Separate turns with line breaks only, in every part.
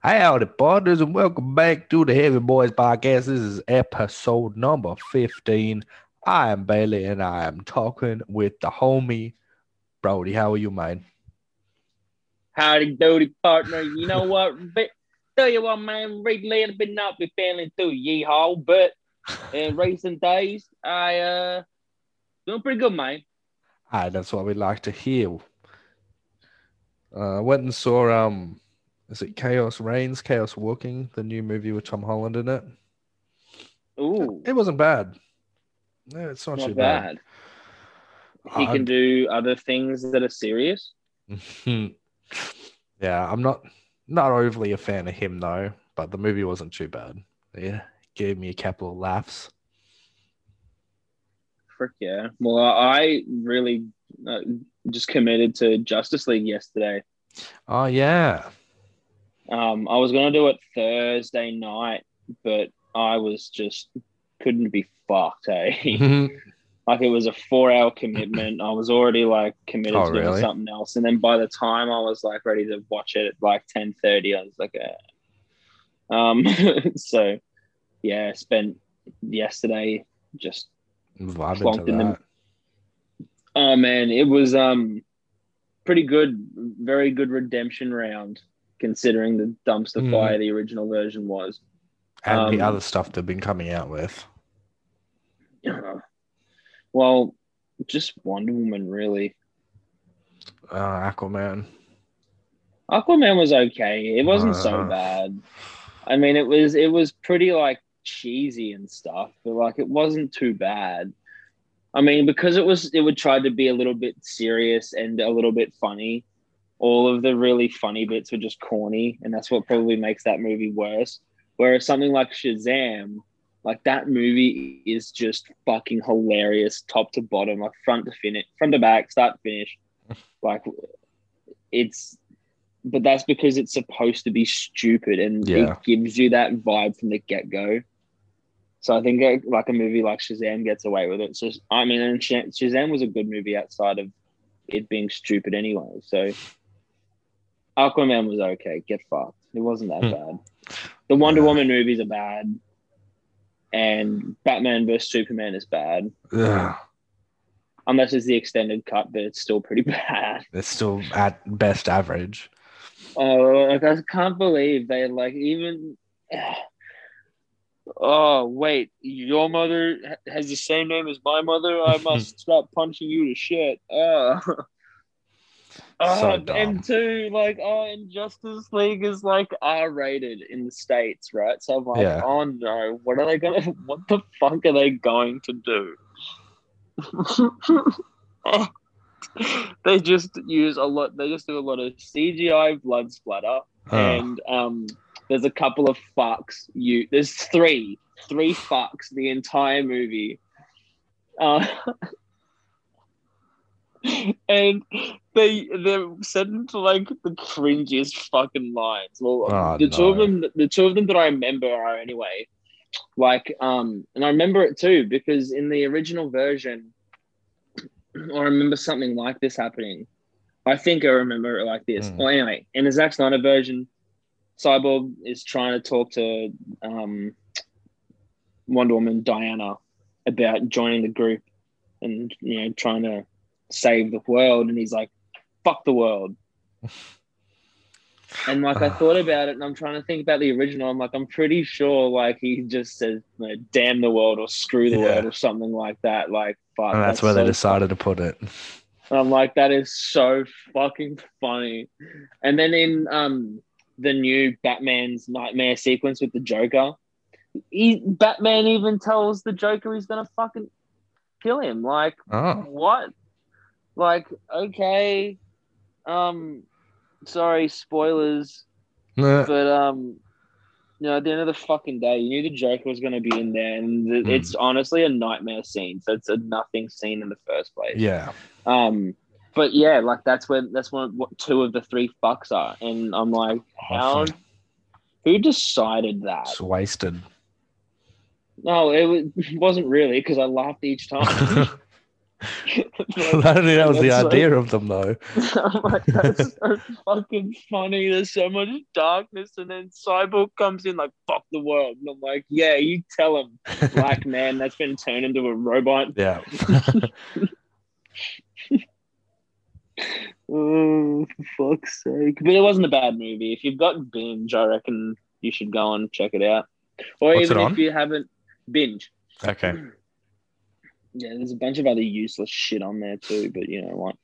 Hey howdy, partners, and welcome back to the Heavy Boys podcast. This is episode number 15. I am Bailey, and I am talking with the homie Brody. How are you, man?
Howdy doody partner. You know what? But tell you what, man, lately I've been not be feeling too yeehaw, but in recent days, I uh doing pretty good, man.
Ah, that's what we like to hear. Uh, I went and saw um, is it Chaos Reigns, Chaos Walking, the new movie with Tom Holland in it.
Ooh,
It wasn't bad. No, it's not,
not
too
bad. He
Uh,
can do other things that are serious.
yeah, I'm not not overly a fan of him though, but the movie wasn't too bad. Yeah, gave me a couple of laughs.
Frick yeah. Well, I really uh, just committed to Justice League yesterday.
Oh yeah,
Um, I was gonna do it Thursday night, but I was just couldn't be fucked. Eh? like it was a four hour commitment. I was already like committed
Oh,
to doing
really?
something else, and then by the time I was like ready to watch it at like ten thirty, I was like, eh. um, so yeah, spent yesterday just in the- oh man, it was um pretty good, very good redemption round considering the dumpster
Mm.
fire the original version was.
and the
um,
other stuff they've been coming out with.
Uh, well, just Wonder Woman really.
Uh, Aquaman.
Aquaman was okay. It wasn't so
Uh.
bad. I mean, it was it was pretty like cheesy and stuff, but like it wasn't too bad. I mean, because it was it would try to be a little bit serious and a little bit funny. All of the really funny bits were just corny, and that's what probably makes that movie worse. Whereas something like Shazam, like that movie is just fucking hilarious, top to bottom, like front to finish, front to back, start to finish. Like it's but that's because it's supposed to be stupid and
Yeah.
it gives you that vibe from the get-go so i think like a movie like shazam gets away with it so i mean and shazam was a good movie outside of it being stupid anyway so aquaman was okay get fucked it wasn't that
Hmm.
bad the wonder
Yeah.
woman movies are bad and batman vs superman is bad
Ugh,
unless it's the extended cut but it's still pretty bad
it's still at best average.
Oh, like I can't believe they like even. Oh wait, your mother has the same name as my mother. I must stop punching you to shit. Oh. Oh,
So
and two, like, oh, and Justice League is like R rated in the States, right? So I'm like,
Yeah.
oh no, what are they gonna, what the fuck are they going to do? they just use a lot, they just do a lot of CGI blood splatter
Uh,
and um, there's a couple of fucks. You there's three, three fucks the entire movie, uh, and they they're set into like the cringiest fucking lines. Well,
Oh,
the two of them, the two of them that I remember are anyway, like um, and I remember it too because in the original version, I remember something like this happening. I think I remember it like this.
Hmm.
Well, anyway, in the Zack Snyder version, Cyborg is trying to talk to um, Wonder Woman Diana about joining the group and you know trying to save the world, and he's like, "Fuck the world." And like I thought about it, and I'm trying to think about the original. I'm like, I'm pretty sure like he just says, "Damn the world" or "Screw the
Yeah.
world" or something like that. Like, fuck.
and that's, where they
so
decided to put it.
and I'm like, that is so fucking funny. And then in um the new Batman's nightmare sequence with the Joker, he, Batman even tells the Joker he's gonna fucking kill him. Like,
Oh,
what? Like, okay. Um sorry, spoilers,
Nah.
but um you know, at the end of the fucking day, you knew the Joker was going to be in there, and it-
Hmm.
it's honestly a nightmare scene. So it's a nothing scene in the first place.
yeah.
Um, but yeah, like that's where that's one what two of the three fucks are, and I'm like, how?
Awesome.
Who decided that?
It's wasted.
No, it, was, it wasn't really because I laughed each time.
I don't think that was the
That's like-
idea of them though.
I'm like, that's so fucking funny. There's so much darkness, and then Cyborg comes in like, "Fuck the world," and I'm like, "Yeah, you tell him, black man that's been turned into a robot."
yeah.
Oh, fuck's sake! But it wasn't a bad movie. If you've got binge, I reckon you should go and check it out. Or
What's
even if you haven't binge.
okay.
Yeah, there's a bunch of other useless shit on there too. But you know what?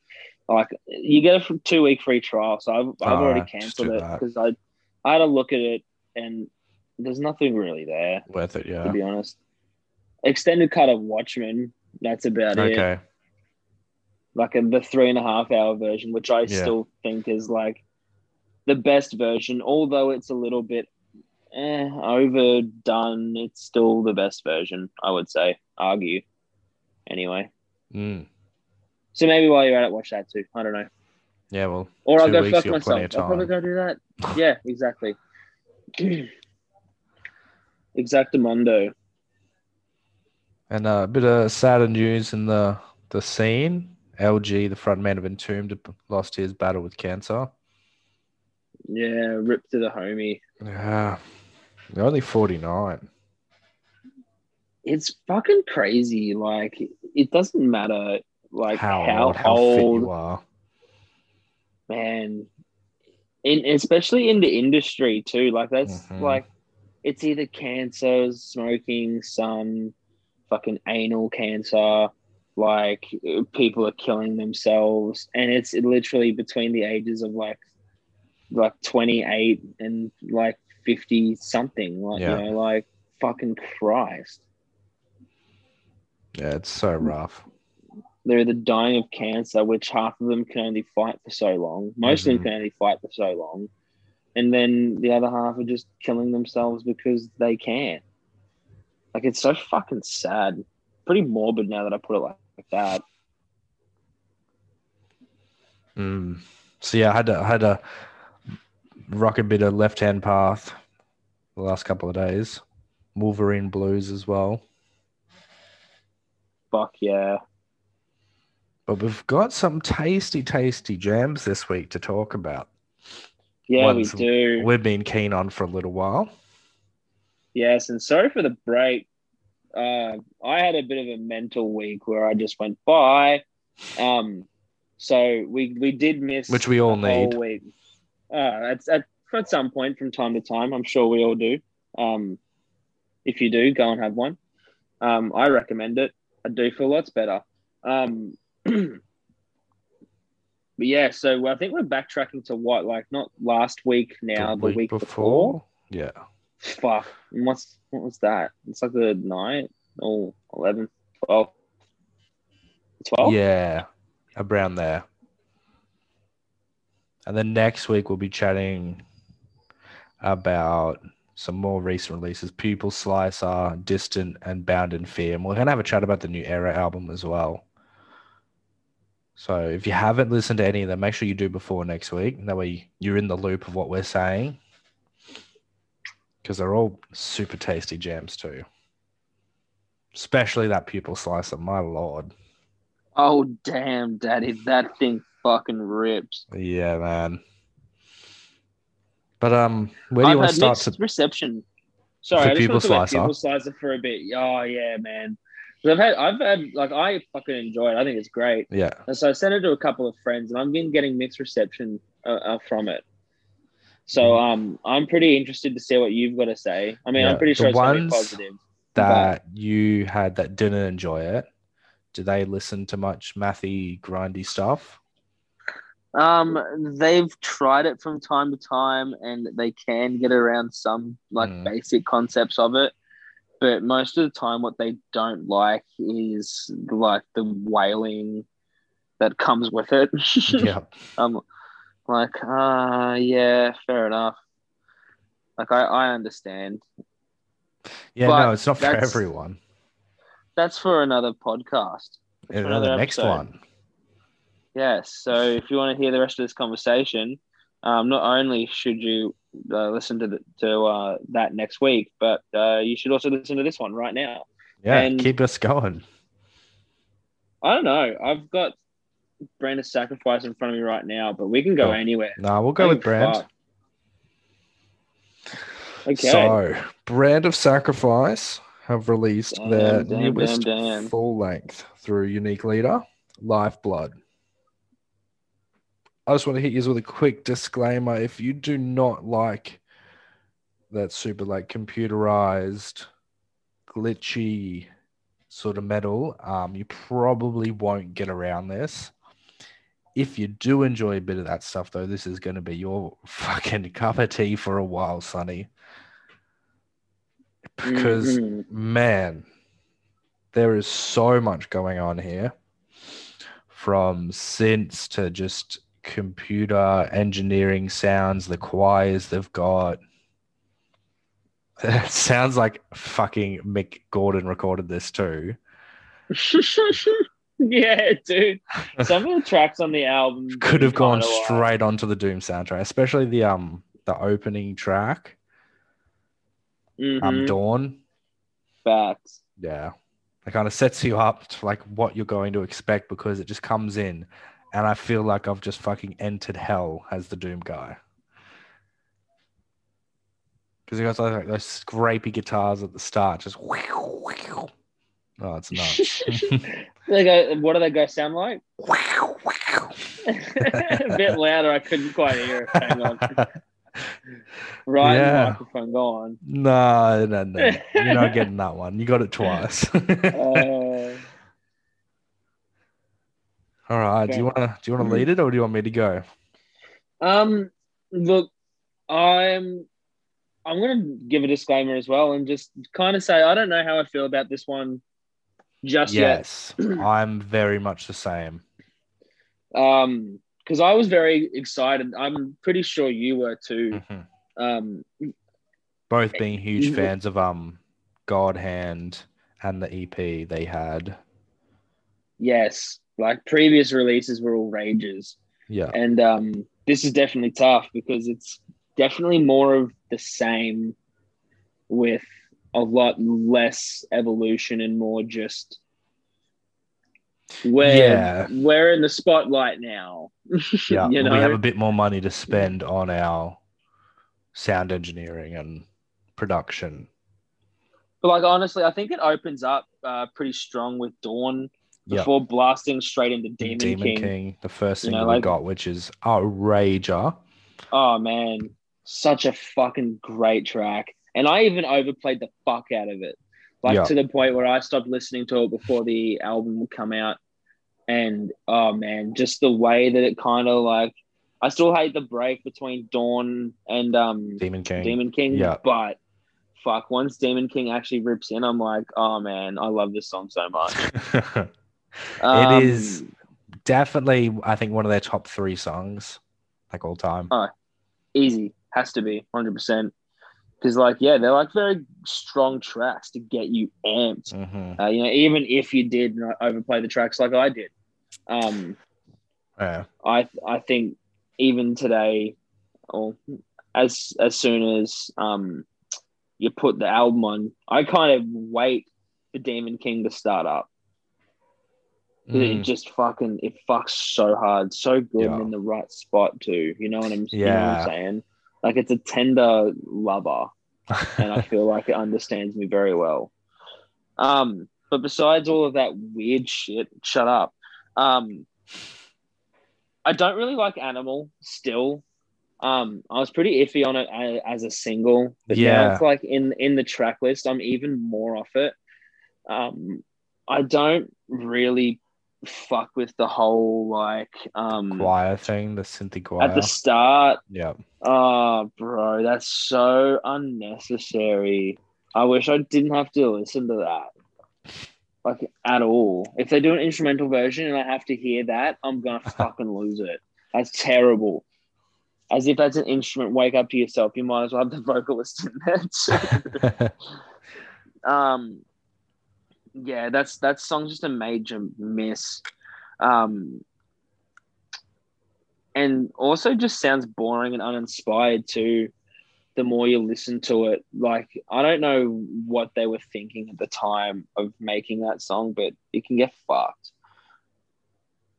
Like you get a two week free trial, so I've, I've already cancelled it because I I had a look at it and there's nothing really there
Worth it, yeah.
to be honest. Extended cut of Watchmen. That's about it.
Okay.
Like a, the three and a half hour version, which I
Yeah.
still think is like the best version, although it's a little bit eh, overdone. It's still the best version, I would say. Argue, anyway.
Mm.
So maybe while you're at it, watch that too. I don't know.
Yeah, well,
Or I'll go fuck myself. I'll probably go do that. Yeah, exactly. Exactamundo.
and uh, a bit of sad news in the the scene. LG, the frontman of Entombed, lost his battle with cancer.
Yeah, ripped to the homie.
Yeah, only forty nine.
It's fucking crazy. Like it doesn't matter like
how,
how,
old, how
old
you are.
man. In especially in the industry too. Like that's
Mhm.
like it's either cancer, smoking, sun, fucking anal cancer. Like people are killing themselves, and it's literally between the ages of like like twenty eight and like fifty something. Like
Yeah.
you know, like fucking Christ.
Yeah, it's so rough.
they're either dying of cancer, which half of them can only fight for so long. Most of
Mhm.
them can only fight for so long. And then the other half are just killing themselves because they can. Like it's so fucking sad. Pretty morbid now that I put it like, like that.
Mm. So yeah, I had to I had to rock a bit of left hand path the last couple of days. Wolverine blues as well.
Fuck yeah.
But we've got some tasty, tasty jams this week to talk about.
Yeah,
Ones
we do.
We've been keen on for a little while.
Yes, and sorry for the break. Uh, I had a bit of a mental week where I just went bye. Um, so we we did miss
Which we all need.
week. Uh, at, at at some point from time to time, I'm sure we all do. Um, if you do, go and have one. Um, I recommend it. I do feel lots better. Um, but yeah, so I think we're backtracking to what like not last week now, the, week, before.
Yeah.
Fuck. And What's what was that? It's like the night or 11, 12. 12?
Yeah. Around there. And then next week we'll be chatting about some more recent releases Pupil Slicer, Distant, and Bound in Fear. And we're going to have a chat about the new Era album as well. So if you haven't listened to any of them, make sure you do before next week. That way you're in the loop of what we're saying. Because they're all super tasty jams too. Especially that Pupil Slicer, my lord.
Oh damn, daddy, that thing fucking rips.
Yeah, man. But um, where do you
I've
want to start? To,
reception. Sorry, I just want to talk about
Slicer?
Pupil Slicer for a bit. Oh yeah, man. I've had, I've had, like, I fucking enjoy it. I think it's great.
yeah,
And so I sent it to a couple of friends, and I've been getting mixed reception uh, uh, from it. So
Mm-hmm.
um, I'm pretty interested to see what you've got to say. I mean,
Yeah,
I'm pretty sure it's going to be positive.
that you had that didn't enjoy it. Do they listen to much mathy, grindy stuff?
Um, they've tried it from time to time, and they can get around some like
Mm.
basic concepts of it. But most of the time, what they don't like is like the wailing that comes with it.
yeah,
I'm like, ah, yeah, fair enough. Like I, I understand.
yeah.
But
no, it's not for everyone.
That's for another podcast. For
Another next
episode.
one.
Yes. So if you want to hear the rest of this conversation, um, not only should you uh, listen to the, to uh, that next week, but uh, you should also listen to this one right now.
Yeah,
And-
keep us going.
I don't know. I've got Brand of Sacrifice in front of me right now, but we can go
Oh.
anywhere.
Nah, we'll go with Brand.
fuck. Okay.
So, Brand of Sacrifice have released
Damn,
their
damn,
newest
damn.
full length through Unique Leader, Lifeblood. I just want to hit you with a quick disclaimer. If you do not like that super like computerized, glitchy sort of metal, um, you probably won't get around this. If you do enjoy a bit of that stuff, though, this is going to be your fucking cup of tea for a while, Sonny. Because
Mhm.
man, there is so much going on here from synths to just computer engineering sounds, the choirs they've got. It sounds like fucking Mick Gordon recorded this too.
yeah, dude. Some of the tracks on the album
Could have gone straight onto the Doom soundtrack, especially the um the opening track, um
Mhm,
Dawn.
facts.
Yeah. It kind of sets you up to like what you're going to expect because it just comes in and I feel like I've just fucking entered hell as the Doom guy. Because he got like those scrapey guitars at the start, just oh, it's nuts.
they go. What do they go sound like? a bit louder. I couldn't quite hear it. Hang on. Right,
Yeah.
microphone. Go on.
no, no, no. You're not getting that one. You got it twice.
Uh,
All right. Do you wanna do you wanna lead it or do you want me to go?
um, look, I'm. I'm gonna give a disclaimer as well, and just kind of say I don't know how I feel about this one just yet.
Yes. I'm very much the same.
Um, because I was very excited. I'm pretty sure you were too.
Mhm.
Um,
both being huge
Mhm.
fans of um God Hand and the EP they had.
yes, like previous releases were all rages.
Yeah.
and um, this is definitely tough because it's definitely more of the same with a lot less evolution and more just we're
Yeah.
we're in the spotlight now
Yeah.
you know
we have a bit more money to spend on our sound engineering and production.
but like honestly i think it opens up uh, pretty strong with dawn Before blasting straight into demon,
Demon,
king.
King. the first
You
thing
know,
we
like-
got, which is rager.
oh man such a fucking great track and i even overplayed the fuck out of it like
Yeah.
to the point where i stopped listening to it before the album would come out and oh man just the way that it kind of like i still hate the break between dawn and um
Demon King.
demon king
Yeah.
but fuck once demon king actually rips in i'm like oh man i love this song so much Um,
is- Definitely, I think one of their top three songs, like all time.
easy has to be 100% because like yeah they're like very strong tracks to get you amped
Mhm.
uh, you know even if you did overplay the tracks like i did um
Yeah.
i i think even today or as as soon as um you put the album on i kind of wait for demon king to start up 'Cause it
Mm.
just fucking it fucks so hard so good and
Yeah.
in the right spot too you know what i'm, you know what
Yeah.
I'm saying like it's a tender lover and I feel like it understands me very well. Um, but besides all of that weird shit, shut up. Um, I don't really like Animal still. Um, I was pretty iffy on it as a single, but
Yeah.
it's like in in the track list, I'm even more off it. Um, I don't really fuck with the whole like um
choir thing, the synthy choir.
at the start
yeah.
Oh, bro, that's so unnecessary. I wish I didn't have to listen to that. Like, at all. If they do an instrumental version and I have to hear that, I'm to fucking lose it. That's terrible. As if that's an instrument. Wake up to yourself. You might as well have the vocalist in there. um, yeah, that's that song's just a major miss. Um, and also just sounds boring and uninspired too. The more you listen to it, like I don't know what they were thinking at the time of making that song, but it can get fucked.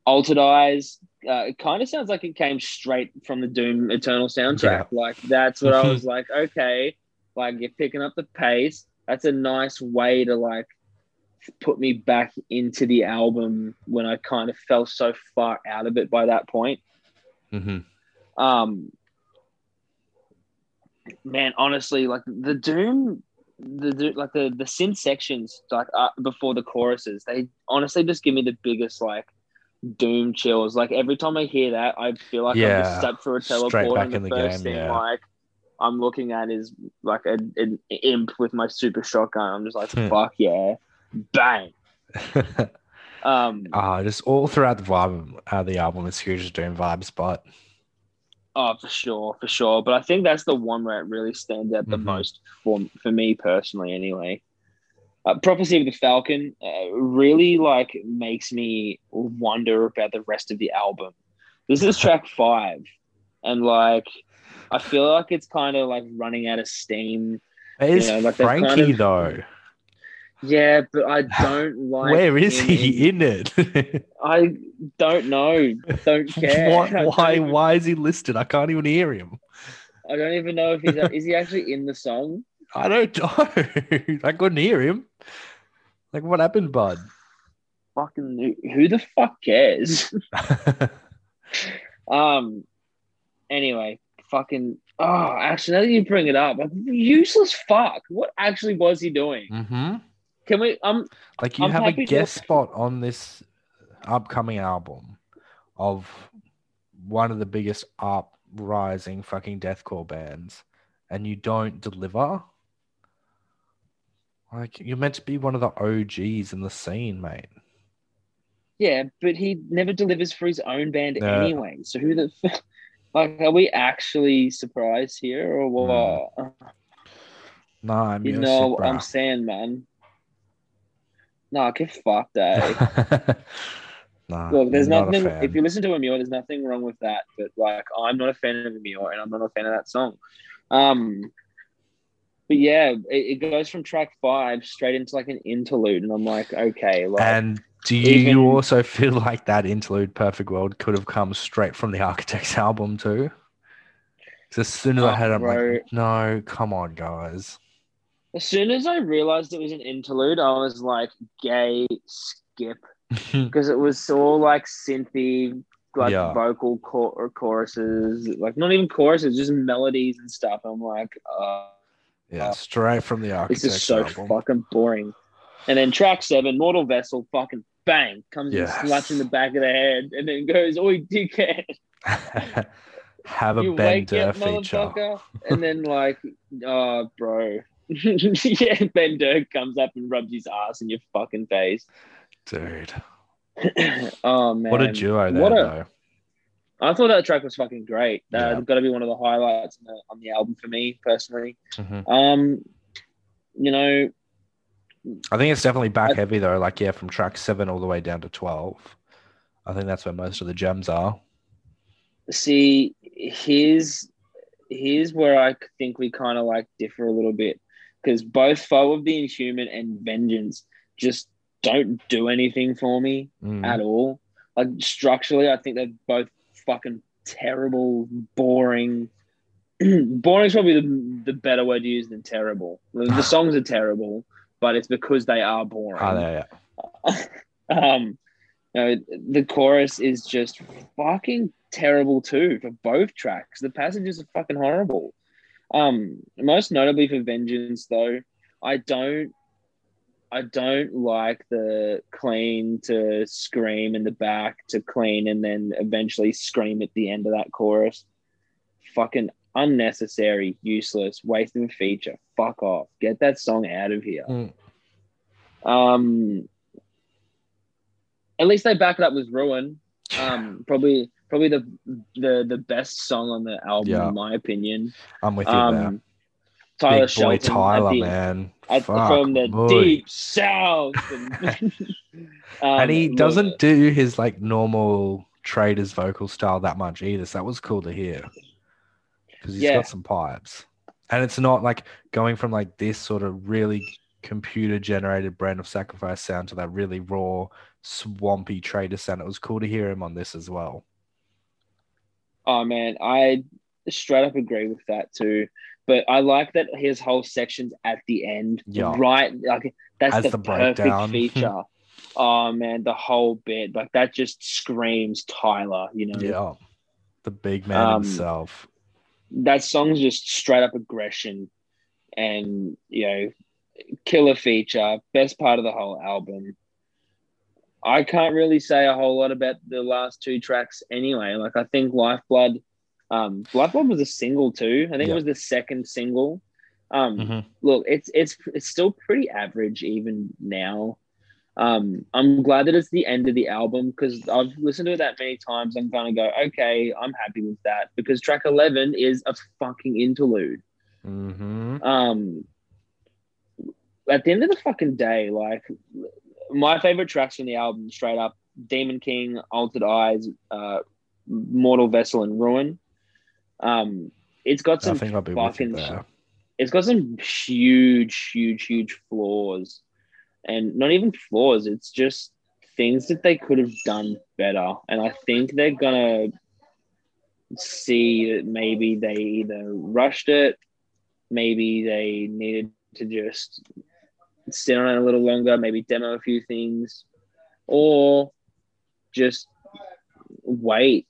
Altered Eyes. Uh, it kind of sounds like it came straight from the Doom Eternal soundtrack. Like that's what I was like. Okay, like you're picking up the pace. That's a nice way to like put me back into the album when I kind of fell so far out of it by that point.
hmm
Um, man, honestly, like the Doom, the, the like the the synth sections, like uh, before the choruses, they honestly just give me the biggest like Doom chills. Like every time I hear that, I feel like I'm
Yeah,
just stepped through a teleport. and the
in the
first
game,
thing
yeah.
like I'm looking at is like an imp with my super shotgun. I'm just like, fuck yeah, bang. Um,
Ah, just all throughout the vibe of the album it's huge doing vibes, but
Oh, for sure, for sure. But I think that's the one where it really stands out the
Mhm.
most for for me personally, anyway. Uh, Prophecy of the Falcon uh, really like makes me wonder about the rest of the album. This is track five, and like I feel like it's kind of like running out of steam.
it's
know, like they've kind
Frankie
of-
though.
Yeah, but I don't like.
Where is he in it?
I don't know. Don't care.
Why?
Don't
Why?
even-
Why is he listed? I can't even hear him.
I don't even know if he's is he actually in the song.
I don't know. I couldn't hear him. Like, what happened, bud?
fucking who, the fuck cares? um. Anyway, fucking. Oh, actually, now that you bring it up, useless fuck. What actually was he doing?
hmm
Can we? Um.
Like, you
I'm
have a
happy to-
guest spot on this upcoming album of one of the biggest uprising fucking deathcore bands, and you don't deliver. Like, you're meant to be one of the OGs in the scene, mate.
Yeah, but he never delivers for his own band
No.
anyway. So who the? f- Like, are we actually surprised here, or what?
Nah, I'm
You know what I'm saying, man. Nah, get fucked, eh?
nah,
Look, there's
not
nothing. If you listen to Emmure, there's nothing wrong with that. But like, I'm not a fan of Emmure, and I'm not a fan of that song. Um, but yeah, it, it goes from track five straight into like an interlude, and I'm like, okay, like,
And do you
even-
also feel like that interlude "Perfect World" could have come straight from the Architects album too? 'Cause as soon as I had it, I'm
bro.
like, no, come on, guys.
As soon as I realized it was an interlude, I was like, gay skip, because it was all like synthy, like
Yeah.
vocal chor- or choruses, like not even choruses, just melodies and stuff. I'm like, uh.
yeah, straight from the
This
Architects
is so
album.
fucking boring. And then track seven, Mortal Vessel, fucking bang, comes
Yes.
and slaps in the back of the head, and then goes, "Oi, dickhead!
have a
you
Ben
wake
Duerr
up,
feature.
and then like, oh, bro, yeah, Ben Duerr comes up and rubs his ass in your fucking face.
Dude,
oh man,
what a duo there,
What a-
though.
I thought that track was fucking great.
Yeah.
That's got to be one of the highlights on the, on the album for me personally.
Mhm.
Um, you know,
I think it's definitely back
I-
heavy though. Like, yeah, from track seven all the way down to twelve. I think that's where most of the gems are.
see here's here's where i think we kind of like differ a little bit because both foe of the inhuman and vengeance just don't do anything for me
Mm.
at all like structurally i think they're both fucking terrible boring boring is probably the, the better word to use than terrible the, the songs are terrible but it's because they are boring
Ah, there, yeah.
um, you know, the chorus is just fucking terrible too for both tracks. The passages are fucking horrible. Um, most notably for Vengeance, though, I don't, I don't like the clean to scream in the back to clean and then eventually scream at the end of that chorus. Fucking unnecessary, useless, waste of a feature. Fuck off. Get that song out of here.
Mm.
Um, at least they back it up with Ruin. Um, probably probably the the the best song on the album
Yeah.
in my opinion.
I'm with you there.
Um, Tyler
Big
Shelton
Tyler,
the,
man.
at-
Fuck,
from the
boy.
deep south, and, Um,
and he
look,
doesn't do his like normal Traitors vocal style that much either. So that was cool to hear because he's
Yeah.
got some pipes, and it's not like going from like this sort of really computer generated brand of sacrifice sound to that really raw swampy Traitor sound. It was cool to hear him on this as well.
Oh man, I straight up agree with that too. But I like that his whole section's at the end,
Yeah.
right? Like that's
As
the,
the
perfect feature. oh man, the whole bit like that just screams Tyler. You know,
Yeah. The big man
Um,
himself.
that song's just straight up aggression, and you know, killer feature, best part of the whole album. I can't really say a whole lot about the last two tracks anyway. Like I think Lifeblood, um, Lifeblood was a single too. I think
Yeah.
it was the second single. Um,
Mhm.
look, it's it's it's still pretty average even now. Um, I'm glad that it's the end of the album because I've listened to it that many times. I'm gonna go, okay, I'm happy with that because track 11 is a fucking interlude.
hmm
Um, at the end of the fucking day, like my favorite tracks from the album, straight up, Demon King, Altered Eyes, uh, Mortal Vessel, and Ruin. Um, it's got some
think I'll be with
fucking it's got some huge, huge, huge flaws, and not even flaws. It's just things that they could have done better, and I think they're gonna see that maybe they either rushed it, maybe they needed to just sit on it a little longer, maybe demo a few things, or just wait.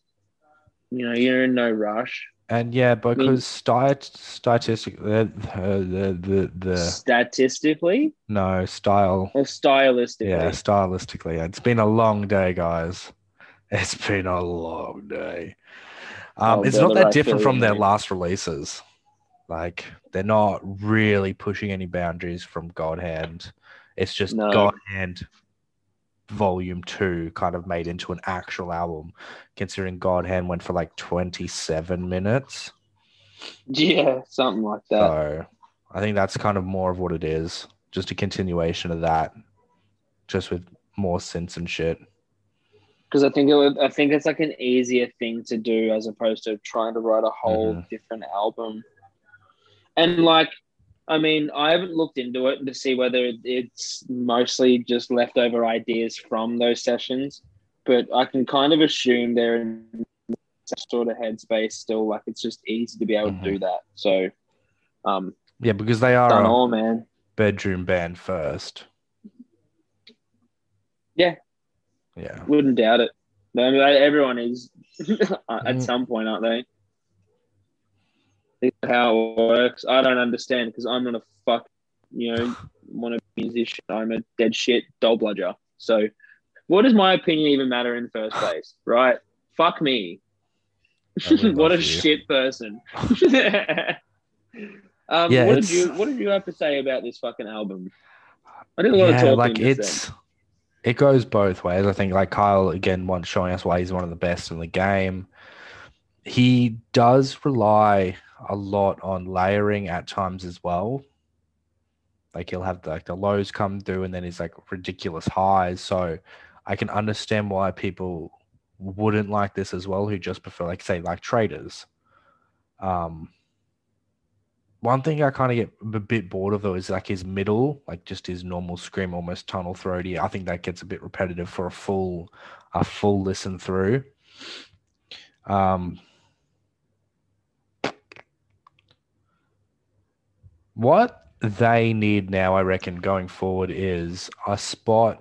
You know, you're in no rush.
And yeah, because stat statistic the, the the the
Statistically?
No style.
Or stylistically.
yeah stylistically. It's been a long day guys. It's been a long day. Um
Oh,
it's not that
I
different from their last releases like they're not really pushing any boundaries from god hand it's just
No.
god hand volume 2 kind of made into an actual album considering god hand went for like 27 minutes
Yeah, something like that.
so I think that's kind of more of what it is. Just a continuation of that, just with more synths and shit.
Because I think it would, I think it's like an easier thing to do as opposed to trying to write a whole
Mhm.
different album. And like, I mean, I haven't looked into it to see whether it's mostly just leftover ideas from those sessions, but I can kind of assume they're in sort of headspace still. Like, it's just easy to be able to do that. So, um,
Yeah, because they are a
all, man.
bedroom band first.
Yeah.
Yeah.
Wouldn't doubt it. I mean, everyone is at
Mm.
some point, aren't they? How it works. I don't understand because I'm not a fuck, you know, want to be a musician. I'm a dead shit doll bludger. So, what does my opinion even matter in the first place, right? Fuck me. What a
you.
shit person. um,
Yeah,
what did you What did you have to say about this fucking album? I did a lot of
Yeah,
talking.
like it's it goes both ways. I think like Kyle again once showing us why he's one of the best in the game. He does rely a lot on layering at times as well. Like he'll have like the lows come through and then he's like ridiculous highs. So I can understand why people wouldn't like this as well, who just prefer like say like Traitors. Um one thing I kind of get a bit bored of though is like his middle, like just his normal scream, almost tunnel throaty. I think that gets a bit repetitive for a full, a full listen through. Um, what they need now, I reckon, going forward is a spot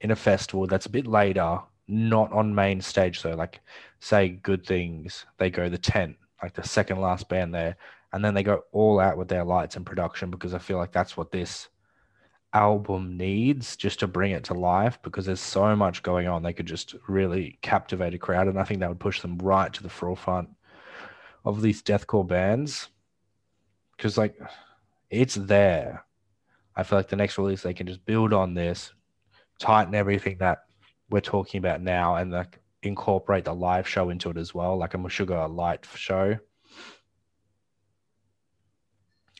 in a festival that's a bit later, not on main stage. So, like, say, Good Things, they go the tent, like the second last band there and then they go all out with their lights and production because I feel like that's what this album needs just to bring it to life because there's so much going on. They could just really captivate a crowd, and I think that would push them right to the forefront of these deathcore bands because, like, it's there. I feel like the next release they can just build on this, tighten everything that we're talking about now, and like incorporate the live show into it as well, like a Meshuggah light show.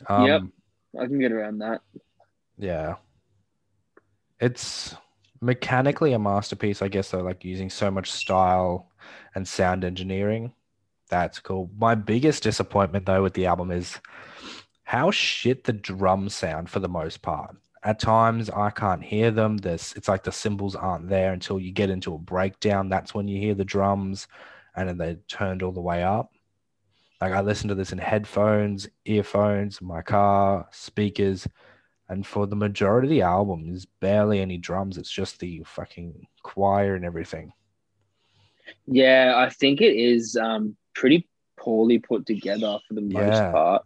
Um,
Yep. I can get around that.
Yeah. It's mechanically a masterpiece, I guess, though, like using so much style and sound engineering. That's cool. My biggest disappointment, though, with the album is how shit the drums sound for the most part. At times, I can't hear them. There's, it's like the cymbals aren't there until you get into a breakdown. That's when you hear the drums, and then they're turned all the way up. Like I listen to this in headphones, earphones, my car, speakers, and for the majority of the album, there's barely any drums. It's just the fucking choir and everything.
Yeah, I think it is um, pretty poorly put together for the most
Yeah.
part.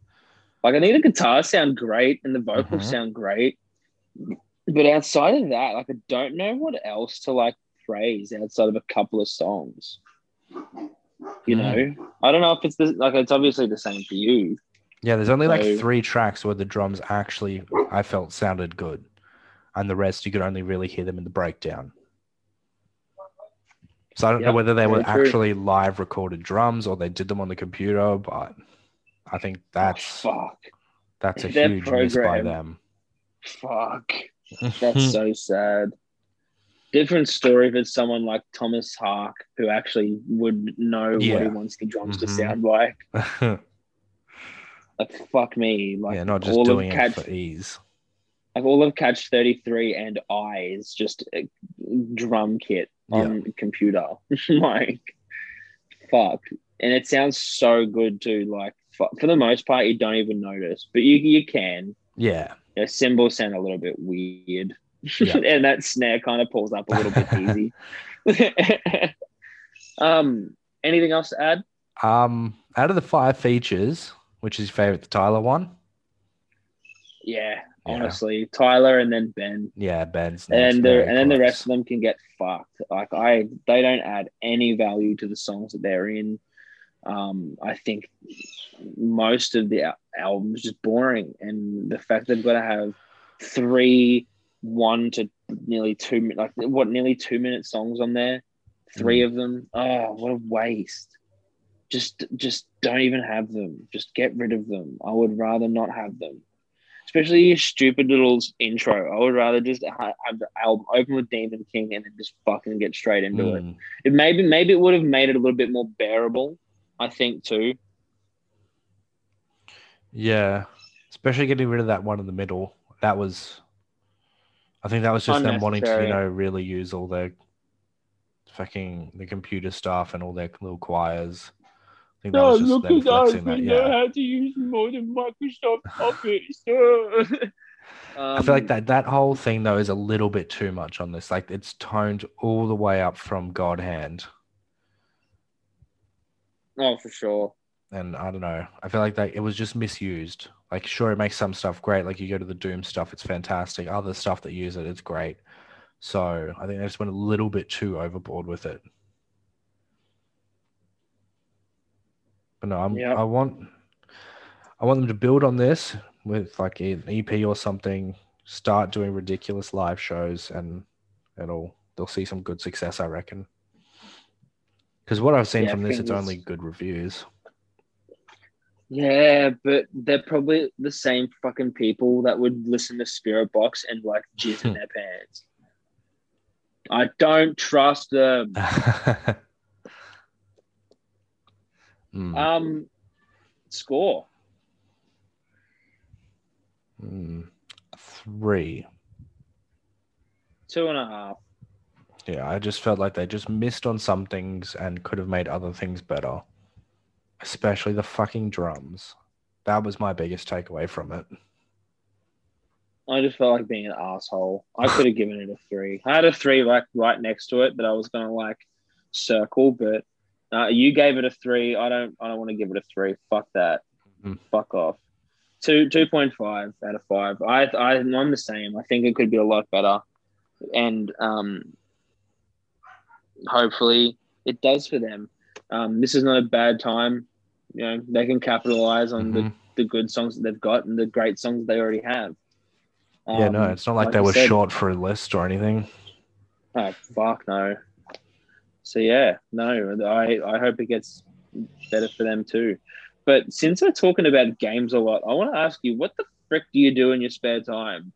Like I think the guitars sound great and the vocals
Mhm.
sound great, but outside of that, like I don't know what else to like praise outside of a couple of songs. You
Mm.
know, I don't know if it's the, like it's obviously the same for you.
Yeah, there's only like three tracks where the drums actually I felt sounded good, and the rest you could only really hear them in the breakdown. So I don't know whether they were
true.
actually live recorded drums or they did them on the computer, but I think that's
Oh, fuck,
that's a
Their
huge miss by them.
fuck. That's so sad. Different story if it's someone like Tomas Haake who actually would know what he wants the drums to
Mhm.
sound like. Like fuck me, like
yeah, not just
all
doing
of
it
Catch,
for ease.
like all of Catch Thirty Three and Eyes, just a drum kit on the computer. like fuck, and it sounds so good too. Like for the most part, you don't even notice, but you you can.
Yeah.
Yeah, cymbals sound a little bit weird.
Yeah.
and that snare kind of pulls up a little bit easy. um, anything else to add?
Um, out of the five features, which is your favorite, the Tyler one?
Yeah,
Yeah.
honestly, Tyler and then Ben,
Yeah, Ben's
and the and then the rest of them can get fucked. Like I, they don't add any value to the songs that they're in. Um, I think most of the al- albums just boring, and the fact they've got to have three, one to nearly two, like what, nearly two minute songs on there, three
Mm.
of them. Oh, what a waste! Just, just don't even have them. Just get rid of them. I would rather not have them. Especially your stupid little intro. I would rather just have the album open with Demon King and then just fucking get straight into it.
Mm.
It maybe maybe it would have made it a little bit more bearable. I think too.
Yeah, especially getting rid of that one in the middle. That was, I think that was just them wanting to, you know, really use all their fucking the computer stuff and all their little choirs. I think that was just them flexing that. Yeah,
how to use more than Microsoft Office.
Um, I feel like that that whole thing though is a little bit too much on this. Like it's toned all the way up from God Hand,
Oh, for sure.
and I don't know. I feel like that it was just misused. Like sure, it makes some stuff great. Like you go to the Doom stuff, it's fantastic. Other stuff that use it, it's great. So I think they just went a little bit too overboard with it. But no, I'm,
Yeah.
I want I want them to build on this with like an EP or something. Start doing ridiculous live shows, and it'll they'll see some good success, I reckon. Because what I've seen
Yeah,
from this, it's only good reviews.
Yeah, but they're probably the same fucking people that would listen to Spiritbox and like jizz in their pants. I don't trust them.
Mm,
Um, score.
mm. Three.
Two and a half.
Yeah, I just felt like they just missed on some things and could have made other things better. Especially the fucking drums. That was my biggest takeaway from it.
I just felt like being an asshole. I could have given it a three. I had a three like right next to it that I was gonna like circle, but uh, you gave it a three. I don't. I don't want to give it a three. Fuck that.
Mhm.
Fuck off. Two two point five out of five. I I I'm the same. I think it could be a lot better, and um, hopefully it does for them. Um, this is not a bad time. You know they can capitalize on the
Mhm.
the good songs that they've got and the great songs they already have.
yeah, no,
Um,
it's not like,
like
they were
said-
short for a list or anything.
Oh fuck no. So yeah, no, I I hope it gets better for them too. But since we're talking about games a lot, I want to ask you, what the frick do you do in your spare time?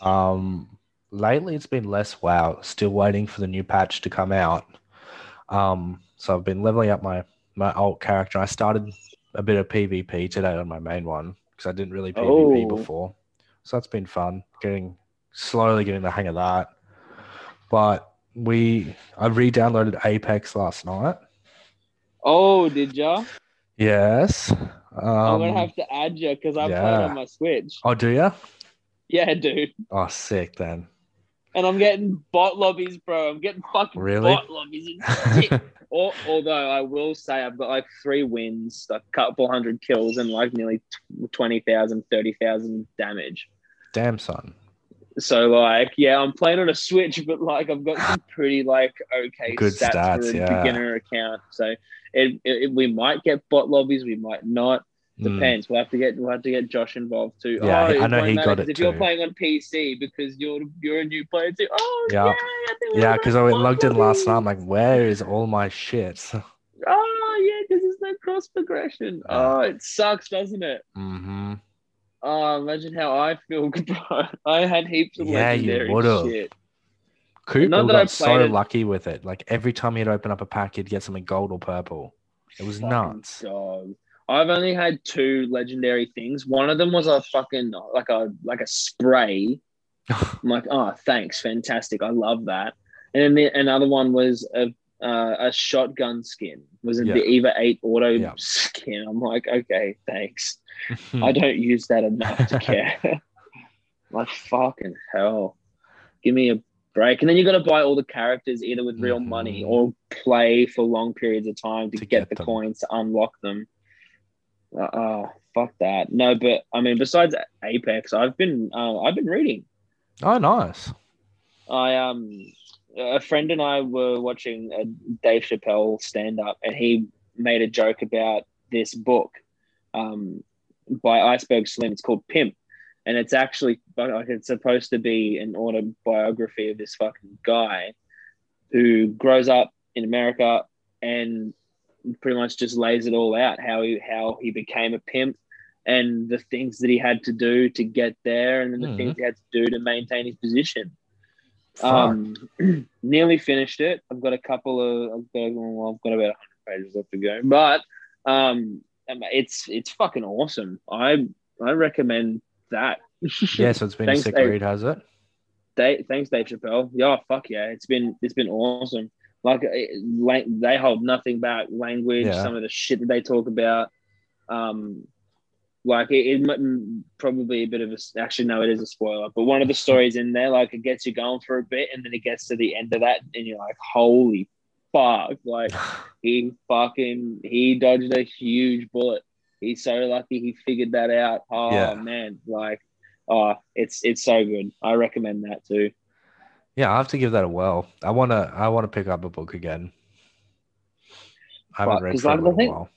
Um, lately it's been less WoW. Still waiting for the new patch to come out. Um, so I've been leveling up my my alt character. I started a bit of PvP today on my main one because I didn't really PvP
Oh.
before. So that's been fun. Getting slowly getting the hang of that. But we I re-downloaded Apex last night.
Oh, did ya?
Yes. Um,
I'm gonna have to add you because I
yeah.
on my Switch.
Oh, do you?
Yeah, dude.
Oh, sick then.
And I'm getting bot lobbies, bro. I'm getting fucking
Really?
bot lobbies shit. Although I will say I've got like three wins, a couple hundred kills, and like nearly tw- 20,000, 30,000 damage.
Damn son.
So like, yeah, I'm playing on a Switch, but like I've got some pretty like okay
Good
stats,
stats,
for a
yeah.
beginner account. So it, it, we might get bot lobbies, we might not.
Mm.
Depends. We'll have to get we'll have to get Josh involved too.
Yeah,
oh,
I know he got it
If you're playing on PC because you're you're a new player too. Oh
Yeah.
yeah,
because I went logged in last night. I'm like, where is all my shit?
oh yeah, because there's no cross progression. Oh, it sucks, doesn't it?
mm-hmm.
Oh, imagine how I feel, bro. I had heaps of
Yeah, you
legendary
would've.
shit.
Cooper
Not
got so
it-
lucky with it. Like every time he'd open up a pack, he'd get something gold or purple. It was
Fucking
nuts.
dog. I've only had two legendary things. One of them was a fucking like a like a spray. I'm like, oh, thanks, fantastic. I love that. And then the, another one was a uh, a shotgun skin. Was it
Yeah.
the Eva Eight auto
Yeah.
skin? I'm like, okay, thanks. I don't use that enough to care. like fucking hell. Give me a break. And then you got to buy all the characters either with real money
Mhm.
or play for long periods of time to,
To
get,
get
the coins to unlock them. Uh, oh, fuck that. No, but I mean, besides Apex, I've been uh, I've been reading.
oh, nice.
I um a friend and I were watching a Dave Chappelle stand up, and he made a joke about this book um, by Iceberg Slim. It's called Pimp, and it's actually like it's supposed to be an autobiography of this fucking guy who grows up in America and pretty much just lays it all out how he how he became a pimp and the things that he had to do to get there and then the
Mhm.
things he had to do to maintain his position um, nearly finished it. I've got a couple of, I've got, well, I've got about 100 pages left to go, but um, it's it's fucking awesome. I I recommend that.
yeah, so it's been
Thanks,
a sick
Dave.
read, has it?
Dave, thanks, Dave Chappelle. Yeah, fuck yeah, it's been it's been awesome. Like it, they hold nothing back. Language,
Yeah.
some of the shit that they talk about. Um, like it, it might- probably a bit of a actually no, it is a spoiler. But one of the stories in there, like it gets you going for a bit, and then it gets to the end of that, and you're like, holy fuck! Like he fucking he dodged a huge bullet. He's so lucky he figured that out. Oh
Yeah.
man, like oh, it's it's so good. I recommend that too.
Yeah, I have to give that a whirl. I wanna I wanna pick up a book again. I haven't
Fuck,
read
'cause
for a
like, the
little
thing-
while.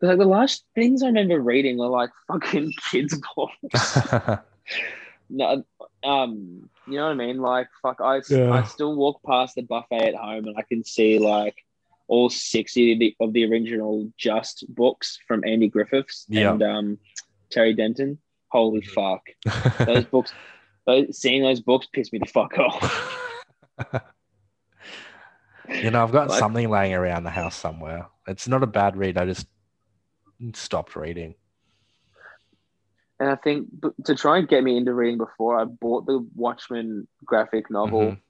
Like the last things I remember reading were like fucking kids books. no, um, you know what I mean? Like fuck, I
Yeah.
I still walk past the buffet at home and I can see like all sixty of the, of the original Just books from Andy Griffiths
Yeah.
and um Terry Denton. Holy
Mhm.
fuck, those books. Seeing those books pissed me the fuck off.
you know, I've got
Like-
something laying around the house somewhere. It's not a bad read. I just stopped reading.
And I think to try and get me into reading before, I bought the Watchmen graphic novel
Mhm.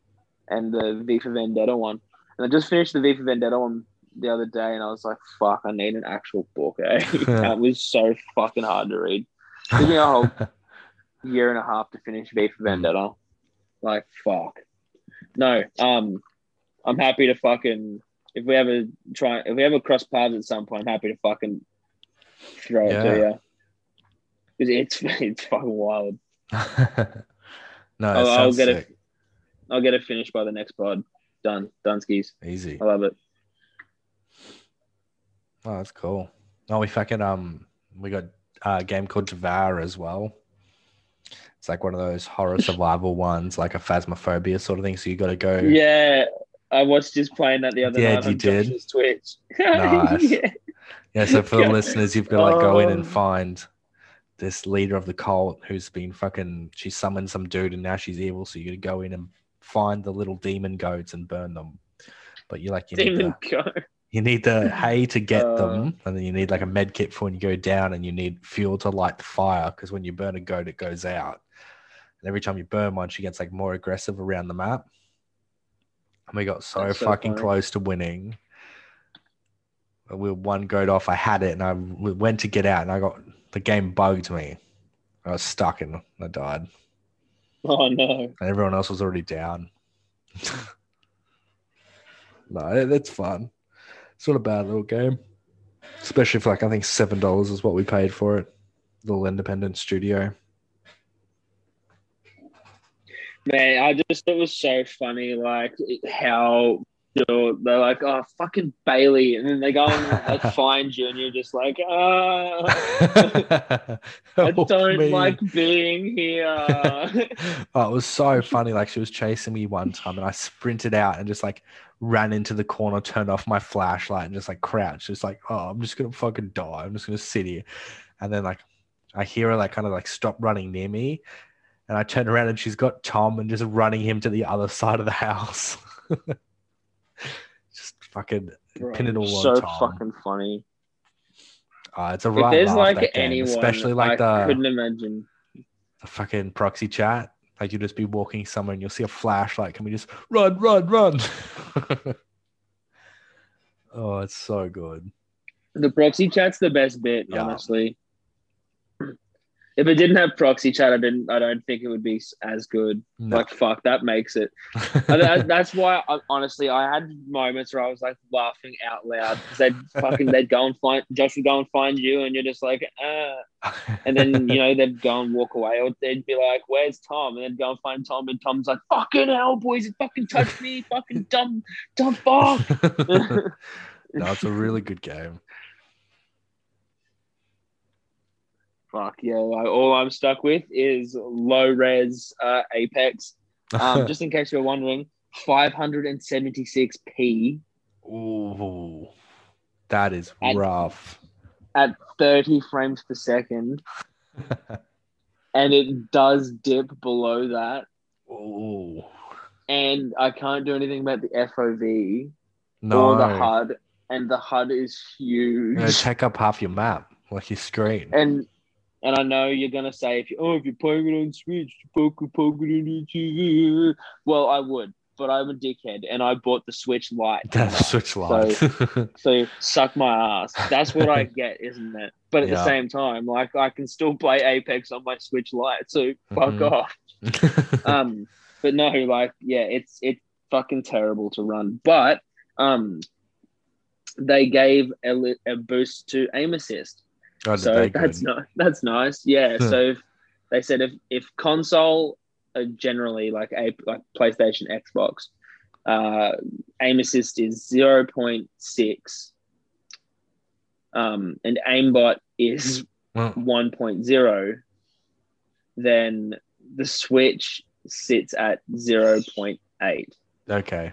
and the V for Vendetta one. And I just finished the V for Vendetta one the other day, and I was like, "Fuck, I need an actual book." Eh? that was so fucking hard to read. Took me a whole year and a half to finish V for Vendetta. Like, fuck. No, um, I'm happy to fucking if we ever try if we ever cross paths at some point, I'm happy to fucking throw it to you. it's it's fucking wild.
no,
I'll, I'll get
sick.
it. I'll get it finished by the next pod. Done. Done skis.
Easy.
I love it.
Oh, that's cool. Oh, we fucking um, we got a game called Devour as well. It's like one of those horror survival ones, like a phasmophobia sort of thing. So you got to go.
Yeah, I watched just playing that the other
Yeah,
night
you
on
did?
Josh's Twitch.
Nice.
yeah.
Yeah, so for the listeners, you've got to like go in and
Oh.
find this leader of the cult who's been fucking. She summoned some dude and now she's evil. So you got to go in and find the little demon goats and burn them. But you're like you need
Demon
to. You need the hay to get
Uh.
them, and then you need like a med kit for when you go down, and you need fuel to light the fire because when you burn a goat, it goes out. And every time you burn one, she gets like more aggressive around the map. And we got so
so
fucking
funny.
close to winning. We were one goat off. I had it, and I went to get out, and I got the game bugged me. I was stuck and I died,
Oh no.
and everyone else was already down. no, that's fun. It's not a bad little game, especially for like I think seven dollars is what we paid for it. Little independent studio.
Man, I just it was so funny, like how they're like, oh, fucking Bailey. And then they go and like, find you, and you're just like, ah, I don't
me.
like being here.
oh, it was so funny. Like she was chasing me one time, and I sprinted out and just like ran into the corner, turned off my flashlight, and just like crouched. Just like, oh, I'm just gonna fucking die. I'm just gonna sit here. And then like I hear her like kind of like stop running near me, and I turn around and she's got Tom and just running him to the other side of the house. just fucking
Bro,
pin it all on
so
Tom.
fucking funny.
uh, it's a
If there's like anyone,
especially like
I
the
couldn't imagine.
the fucking proxy chat. Like you just be walking somewhere and you'll see a flashlight. Can we just run, run, run? oh, it's so good.
The proxy chat's the best bit,
Yeah.
honestly. If it didn't have proxy chat, I didn't. I don't think it would be as good.
No.
Like fuck, that makes it. That- that's why, I, honestly, I had moments where I was like laughing out loud because they'd fucking they'd go and find Josh would go and find you, and you're just like, ah. And then you know they'd go and walk away, or they'd be like, "Where's Tom?" And they'd go and find Tom, and Tom's like, "Fucking hell, boys! It fucking touched me, fucking dumb, dumb fuck."
no, it's a really good game.
Fuck yeah! Like, all I'm stuck with is low res uh, Apex. Um, just in case you're wondering, 576p
Ooh, that is
And-
rough.
at 30 frames per second, and it does dip below that.
Ooh,
And I can't do anything about the FOV
no,
or the HUD, and the HUD is huge.
It'll take up half your map, like your screen.
and and I know you're gonna say if you oh if you're playing it on Switch, poke poke it on your TV. Well, I would, but I'm a dickhead, and I bought the Switch Lite.
That's switch Lite.
So suck my ass. That's what I get, isn't it? But at
Yeah.
the same time, like I can still play Apex on my Switch Lite. So fuck
Mhm.
off. Um, but no, like yeah, it's it's fucking terrible to run. But um, they gave a, a boost to aim assist.
Oh,
so that's not that's nice. Yeah. So if, they said if if console uh, generally like a like PlayStation, Xbox, uh, aim assist is zero point six, um, and aimbot is one point zero, then the Switch sits at zero point eight.
okay.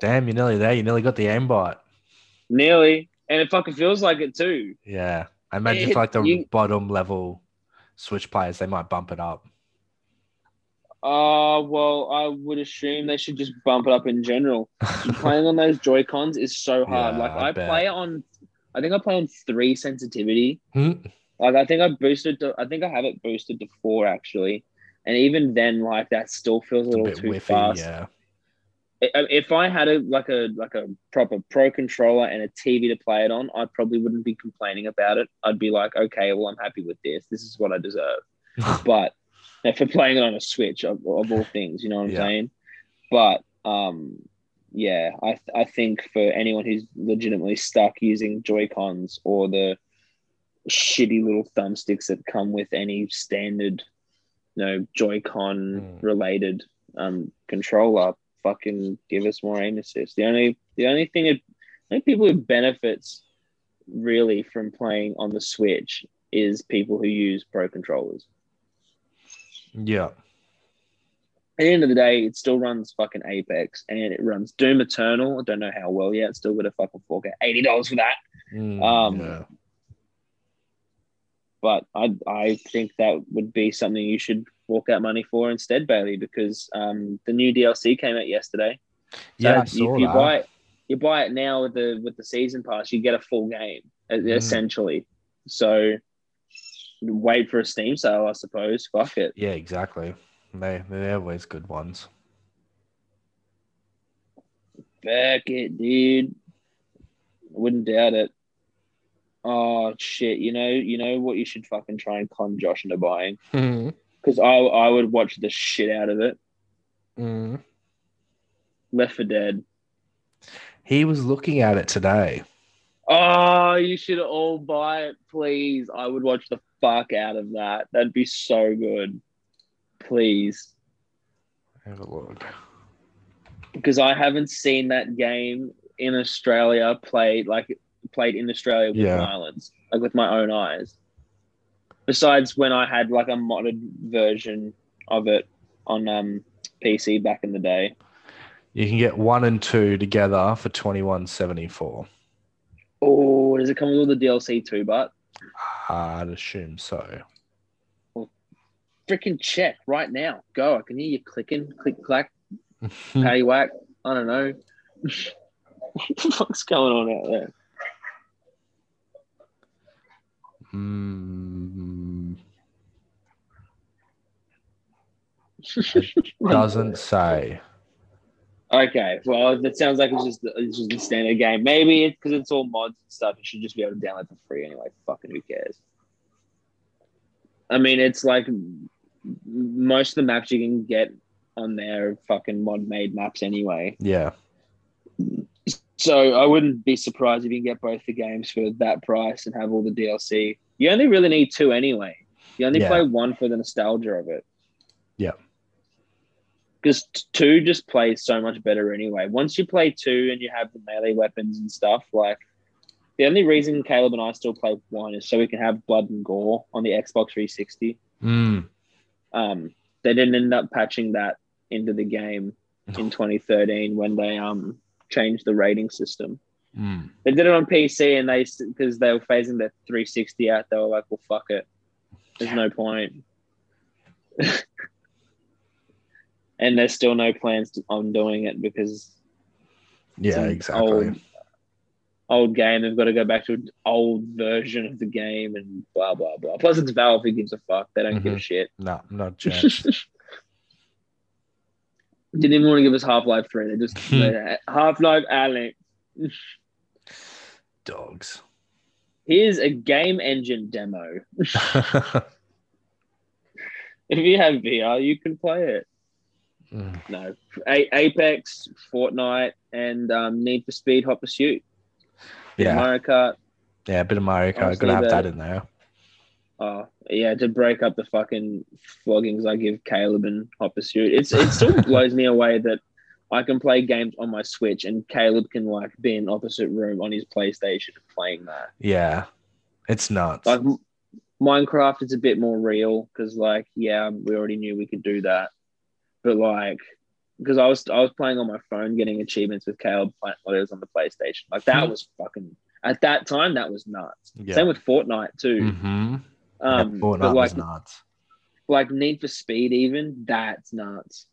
Damn, you're nearly there. You nearly got the aimbot.
Nearly, and it fucking feels like it too.
Yeah. I imagine
It-
for like the
you-
bottom level Switch players, they might bump it up.
Uh, well, I would assume they should just bump it up in general. Playing on those Joy Cons is so hard.
Yeah,
like
I
I, play on, I think I play on three sensitivity.
Hmm.
Like I think I boosted to, I think I have it boosted to four actually, and even then, like that still feels a
a
little
bit
too
whiffy,
fast.
yeah.
If I had a like a like a proper pro controller and a TV to play it on, I probably wouldn't be complaining about it. I'd be like, okay, well, I'm happy with this. This is what I deserve. but if we're playing it on a Switch of, of all things, you know what I'm
Yeah.
saying? But um, yeah, I I think for anyone who's legitimately stuck using Joy Cons or the shitty little thumbsticks that come with any standard, you know, Joy-Con
Mm.
related um controller, fucking give us more aim assist. The only the only thing it, I think people who benefits really from playing on the Switch is people who use pro controllers.
yeah.
At the end of the day, it still runs fucking Apex and it runs Doom Eternal. I don't know how well yet. Still got a fucking 4K. $80 for that.
Mm,
Um,
yeah.
But I I think that would be something you should fork out money for instead, Bailey, because um, the new DLC came out yesterday. So
Yeah, saw
you
that.
buy You buy it now with the with the season pass, you get a full game
Mm.
essentially. So wait for a Steam sale, I suppose. Fuck it.
Yeah, exactly. They they're always good ones.
Back it, dude. I wouldn't doubt it. Oh shit! You know, you know what you should fucking try and con Josh into buying
mm.
Because I I would watch the shit out of it.
Mm.
Left for Dead.
He was looking at it today.
Oh, you should all buy it, please. I would watch the fuck out of that. That'd be so good. Please.
Have a look.
Because I haven't seen that game in Australia played like played in Australia with
Yeah.
violence, like with my own eyes. Besides when I had like a modded version of it on um PC back in the day.
You can get one and two together for twenty one seventy four.
Oh, does it come with all the DLC too? But
I'd assume so.
Well, freaking check right now. Go. I can hear you clicking, click clack. Patty whack. I don't know. what the fuck's going on out there?
Mm, doesn't say.
Okay, well, that sounds like it's just it's just a standard game. Maybe it's because it's all mods and stuff. You should just be able to download for free anyway. Fucking who cares? I mean, it's like most of the maps you can get on there are fucking mod made maps anyway.
Yeah.
So I wouldn't be surprised if you can get both the games for that price and have all the DLC. You only really need two anyway. You only
Yeah.
play one for the nostalgia of it.
Yeah.
Because two just plays so much better anyway. Once you play two and you have the melee weapons and stuff, like the only reason Caleb and I still play one is so we can have blood and gore on the Xbox 360.
Mm.
Um, they didn't end up patching that into the game in 2013 when they um changed the rating system.
Mm.
They did it on PC and they because they were phasing the 360 out. They were like, "Well, fuck it. There's no point." and there's still no plans to, on doing it because
Yeah, exactly.
Old, old game. They've got to go back to an old version of the game and blah blah blah. Plus, it's Valve. Who gives a fuck? They don't give a
Mhm.
shit.
No, not chance.
Didn't even want to give us Half Life Three. They just Half Life Alyx.
Dogs.
Here's a game engine demo. If you have VR, you can play it.
Mm.
No, A- Apex, Fortnite, and um, Need for Speed Hot Pursuit.
yeah.
Mario Kart.
Yeah, a bit of Mario Kart. Gotta have
that-
that in there.
Oh, yeah, to break up the fucking floggings I give Caleb and Hot Pursuit. It's it still blows me away that I can play games on my Switch and Caleb can like be in opposite room on his PlayStation playing that.
Yeah. It's nuts.
Like Minecraft is a bit more real because like yeah, we already knew we could do that, but like because I was I was playing on my phone getting achievements with Caleb playing while it was on the PlayStation. Like that
Hmm.
was fucking at that time that was nuts.
yeah.
Same with Fortnite too.
mm-hmm.
Um,
yeah,
but
Fortnite
like
was nuts.
like Need for Speed, even that's nuts.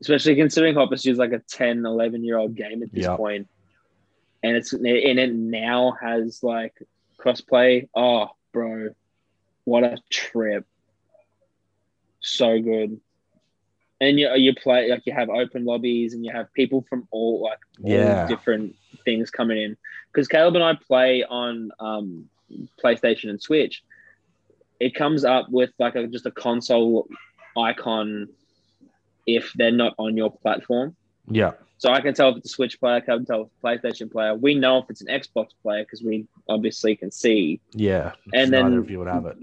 Especially considering Hot Pursuit is like a 10, 11 year old game at this
Yeah.
point. and it's and it now has like crossplay. Oh, bro, what a trip! So good. And you you play like you have open lobbies and you have people from all like all
Yeah.
different things coming in. Because Caleb and I play on um, PlayStation and Switch. It comes up with like a, just a console icon if they're not on your platform.
Yeah.
So I can tell if it's a Switch player, I can tell if it's a PlayStation player. We know if it's an Xbox player because we obviously can see.
Yeah.
And then-
you would have it.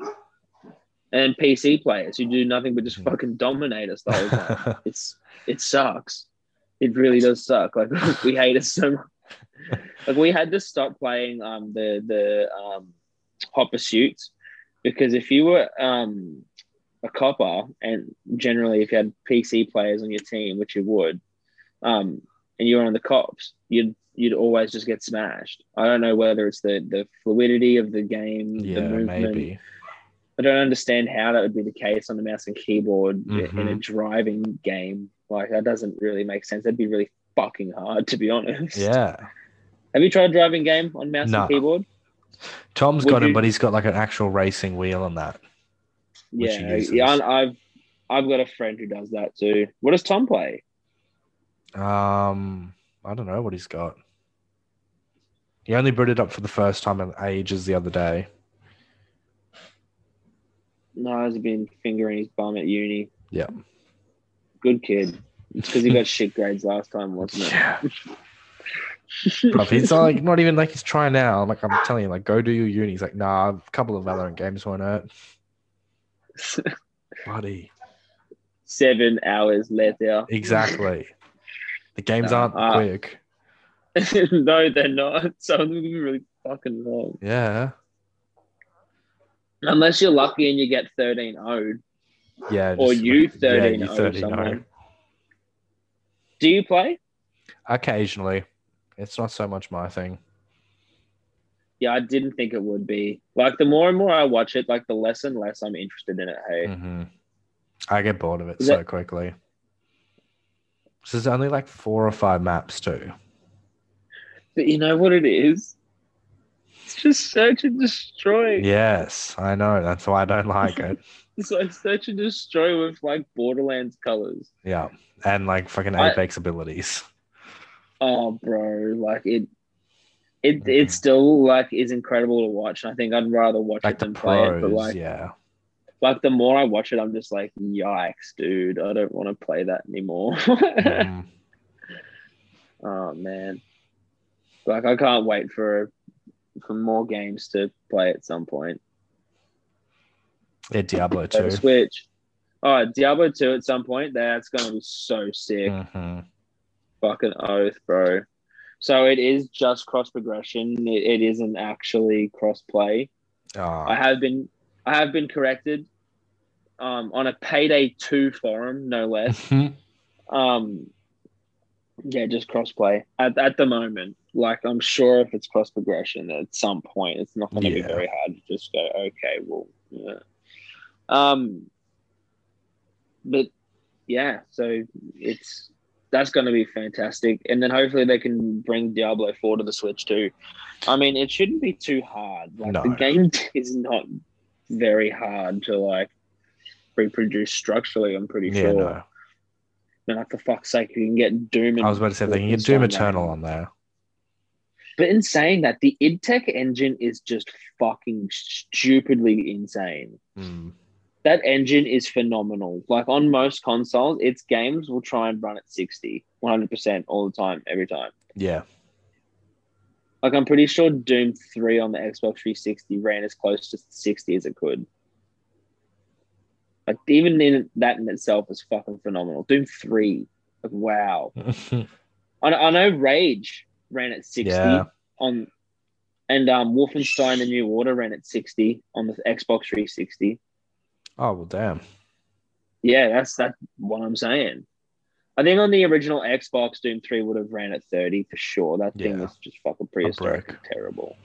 And PC players who do nothing but just
Mhm.
fucking dominate us the whole time. it's it sucks. It really does suck. Like we hate it so much. Like we had to stop playing um the the um hot pursuits because if you were um a copper and generally if you had PC players on your team, which you would, um, and you were on the cops, you'd you'd always just get smashed. I don't know whether it's the the fluidity of the game, the movement.
maybe.
I don't understand how that would be the case on the mouse and keyboard in a
Mhm.
driving game. Like that doesn't really make sense. That'd be really fucking hard, to be honest.
Yeah.
Have you tried a driving game on mouse
No.
and keyboard?
Tom's
Would
got him,
you-
but he's got like an actual racing wheel on that.
Yeah, yeah. I've I've got a friend who does that too. What does Tom play?
Um, I don't know what he's got. He only booted up for the first time in ages the other day.
No, he's been fingering his bum at uni.
Yeah.
Good kid. It's because he got shit grades last time, wasn't it?
Yeah. Bruv, he's not, like not even like he's trying now. Like I'm telling you, like go do your uni. He's like, nah, a couple of Valorant games won't hurt. Buddy.
Seven hours later.
Exactly. The games
No,
aren't
uh,
quick.
no, they're not. Some of them are really fucking long.
Yeah.
Unless you're lucky and you get 13 0'd.
Yeah.
Or
just
you
like- yeah,
13
you
0
13
someone. Do you play?
Occasionally. It's not so much my thing.
Yeah, I didn't think it would be. Like the more and more I watch it, like the less and less I'm interested in it. Hey,
hmm I get bored of it
Is
so
that-
quickly. So there's only like four or five maps too.
but you know what it is? It's just search and destroy.
Yes, I know. That's why I don't like it.
It's like search and destroy with like Borderlands colors.
Yeah. And like fucking
I-
Apex abilities.
Oh, bro, like it. It
Mhm.
it still like is incredible to watch. I think I'd rather watch
Like
it than play it. But like,
yeah.
like the more I watch it, I'm just like, yikes, dude! I don't want to play that anymore.
Mhm.
oh man, like I can't wait for for more games to play at some point.
Yeah, Diablo 2.
Switch. Oh, Diablo 2 at some point. That's gonna be so sick.
hmm
Fucking oath, bro. So it is just cross progression. It, it isn't actually cross play. I
Oh,
have been I have been corrected um, on a payday two forum, no less. Um, yeah, just cross play at, at the moment. Like I'm sure if it's cross progression at some point, it's not going to
Yeah.
be very hard to just go, okay, well, yeah. Um, but yeah, so it's that's going to be fantastic, and then hopefully they can bring Diablo four to the Switch too. I mean, it shouldn't be too hard. Like the game is not very hard to like reproduce structurally. I'm pretty
yeah,
sure.
no.
And like for fuck's sake, you can get Doom.
I was about to say they can get Doom Eternal on there.
But in saying that, the id Tech engine is just fucking stupidly insane.
Mm.
That engine is phenomenal. Like on most consoles, its games will try and run at 60, 100% all the time, every time.
Yeah.
Like I'm pretty sure Doom 3 on the Xbox 360 ran as close to 60 as it could. Like even in that in itself is fucking phenomenal. Doom 3, like wow. I, I know Rage ran at 60
Yeah.
on and um Wolfenstein the New Order ran at 60 on the Xbox 360.
oh well, damn.
Yeah, that's that's what I'm saying. I think on the original Xbox, Doom 3 would have ran at 30 for sure. That thing
Yeah.
was just fucking prehistoric terrible.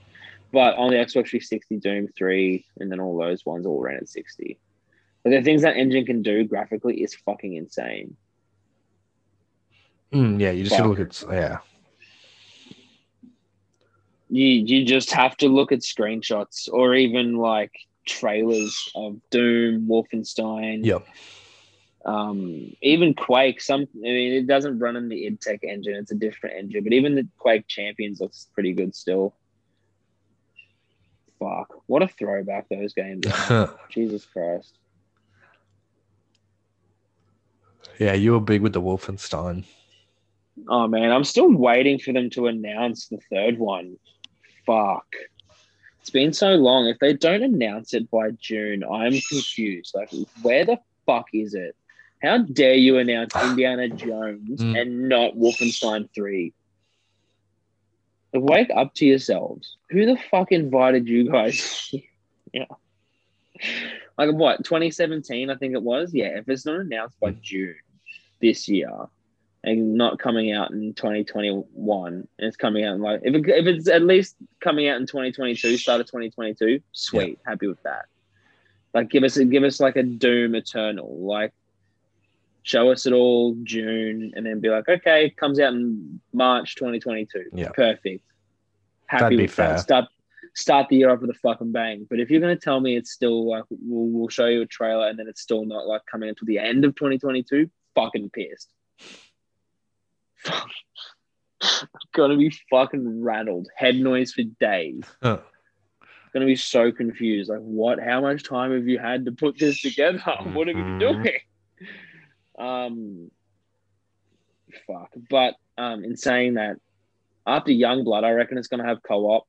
But on the Xbox 360, Doom 3, and then all those ones all ran at 60. But the things that engine can do graphically is fucking insane.
Mm, yeah, you just gotta look at yeah.
You you just have to look at screenshots or even like trailers of Doom, Wolfenstein,
Yep.
um, even Quake. Some, I mean, it doesn't run in the id Tech engine; it's a different engine. But even the Quake Champions looks pretty good still. Fuck! What a throwback those games are. Jesus Christ!
yeah, you were big with the Wolfenstein.
Oh man, I'm still waiting for them to announce the third one. Fuck! It's been so long. If they don't announce it by June, I'm confused. Like, where the fuck is it? How dare you announce Indiana Jones
Mm.
and not Wolfenstein 3? Wake up to yourselves. Who the fuck invited you guys? yeah. Like what, 2017, I think it was? Yeah, if it's not announced by June this year and not coming out in 2021, and it's coming out in like, if, it, if it's at least coming out in 2022, start of 2022, sweet, happy with that. Like, give us, a, give us like a Doom Eternal. Like, show us it all June, and then be like, okay, it comes out in March 2022.
Yeah.
perfect. Happy
That'd
with that. Start start the year off with a fucking bang. But if you're gonna tell me it's still like we'll, we'll show you a trailer and then it's still not like coming until the end of 2022, fucking pissed. Gonna be fucking rattled. Head noise for days.
Huh.
Gonna be so confused. Like, what? How much time have you had to put this together? What have you
Mhm.
doing? Um, fuck. But um, in saying that, after Youngblood, I reckon it's gonna have co-op.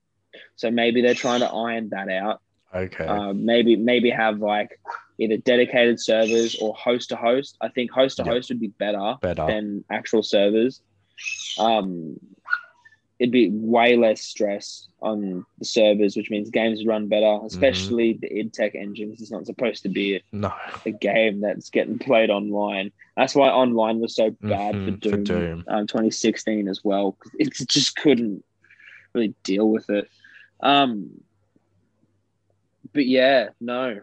So maybe they're trying to iron that out.
Okay.
Um, maybe maybe have like either dedicated servers or host to host. I think host to host would be better
Better.
than actual servers. Um, it'd be way less stress on the servers, which means games run better, especially the id Tech engine. 'cause It's not supposed to be
no.
a game that's getting played online. That's why online was so bad
Mhm,
for
for
Doom,
Doom.
Um, 2016 as well. It just couldn't really deal with it. Um, but yeah, no,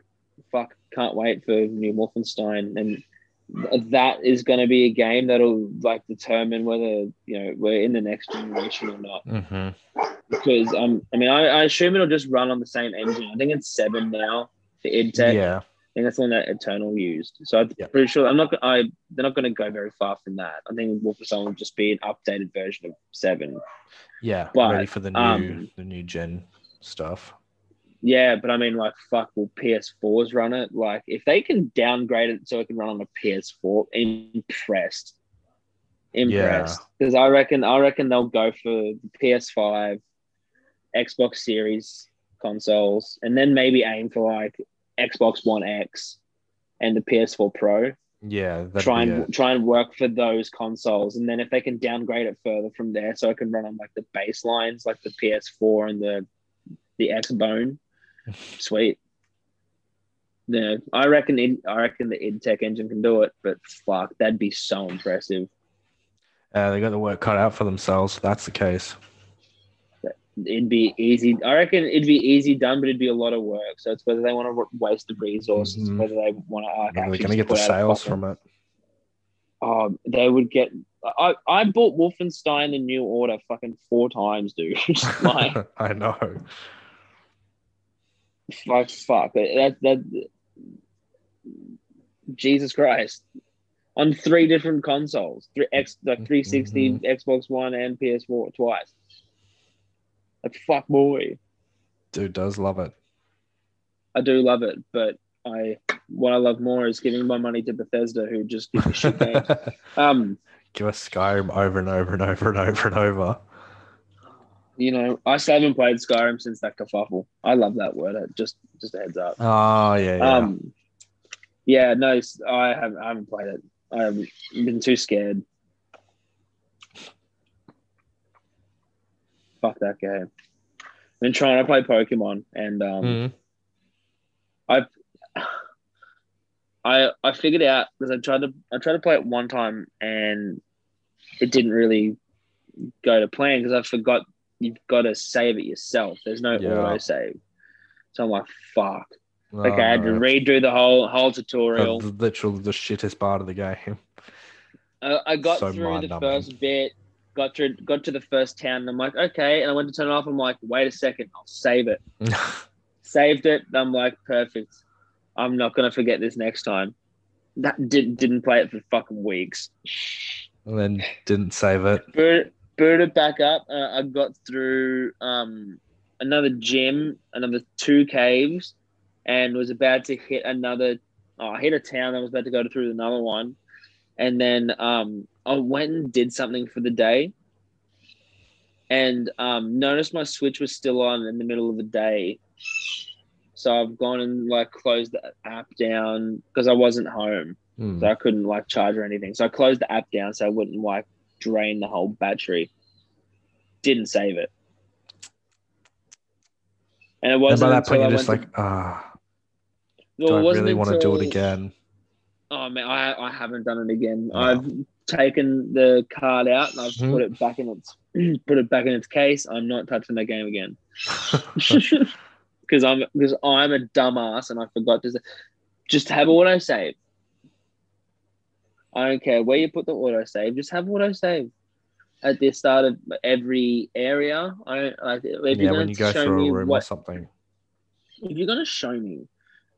fuck, can't wait for new Wolfenstein, and that is going to be a game that'll like determine whether you know we're in the next generation or not.
hmm
Because um, I mean, I, I assume it'll just run on the same engine. I think it's seven now for id Tech.
Yeah.
I think that's the one that Eternal used. So I'm
Yeah.
pretty sure I'm not. I they're not going to go very far from that. I think Wolfenstein will just be an updated version of Seven.
Yeah.
But,
Ready for the new
um,
the new gen stuff.
Yeah, but I mean, like, fuck, will PS4s run it? Like, if they can downgrade it so it can run on a PS4, impressed, impressed. Because I reckon, I reckon they'll go for the PS5, Xbox Series consoles, and then maybe aim for like Xbox One X and the PS4 Pro.
Yeah.
Try and try and work for those consoles, and then if they can downgrade it further from there, so it can run on like the baselines, like the PS4 and the the Xbone, sweet. Yeah, I reckon. I reckon the id Tech engine can do it, but fuck, that'd be so impressive.
Uh, they got the work cut out for themselves. That's the case.
It'd be easy. I reckon it'd be easy done, but it'd be a lot of work. So it's whether they want to waste the resources,
Mhm.
whether they want to. Uh,
They're
actually
going to get the
put out a
sales from it.
Oh, they would get. I, I bought Wolfenstein: The New Order fucking four times, dude. like,
I know.
Fuck, fuck. That that. Jesus Christ, on three different consoles, three X like 360, Xbox One, and PS4 twice. Like fuck, boy.
Dude does love it.
I do love it, but I what I love more is giving my money to Bethesda, who just give me shit games. Um,
Give us Skyrim over and over and over and over and over.
You know, I still haven't played Skyrim since that kerfuffle. I love that word. Just just a heads up.
Oh yeah, yeah.
Um, yeah, no, I haven't I haven't played it. I've been too scared. Fuck that game. I've been trying to play Pokemon, and um,
Mhm.
I I figured out because I tried to I tried to play it one time and it didn't really go to plan because I forgot you've got to save it yourself. There's no
Yeah.
auto save. So I'm like, fuck.
Oh,
Like I had to redo the whole whole tutorial.
That's literally the shittest part of the game.
Uh, I got
So
through the first bit, got through got to the first town, and I'm like, okay. And I went to turn it off. I'm like, wait a second, I'll save it. Saved it. I'm like, perfect. I'm not gonna forget this next time. That did, didn't play it for fucking weeks.
and then didn't save it.
Boot, booted back up. Uh, I got through um, another gym, another two caves, and was about to hit another. Oh, I hit a town. I was about to go through another one, and then um, I went and did something for the day, and um, noticed my switch was still on in the middle of the day. So I've gone and like closed the app down because I wasn't home
Hmm.
so I couldn't like charge or anything. So I closed the app down so I wouldn't like drain the whole battery. Didn't save it, and it wasn't
by that point,
until
you're just like, ah, do
well, it
I really want to do it again?
Oh man, I I haven't done it again.
No.
I've taken the card out and I've
Mhm.
put it back in its put it back in its case. I'm not touching that game again because I'm because I'm a dumbass and I forgot to just have auto save. I don't care where you put the autosave. Just have autosave at the start of every area. I don't like if
yeah,
you're
when
going
you
to
go
show
through
me
a room or
what
something.
if you're gonna show me,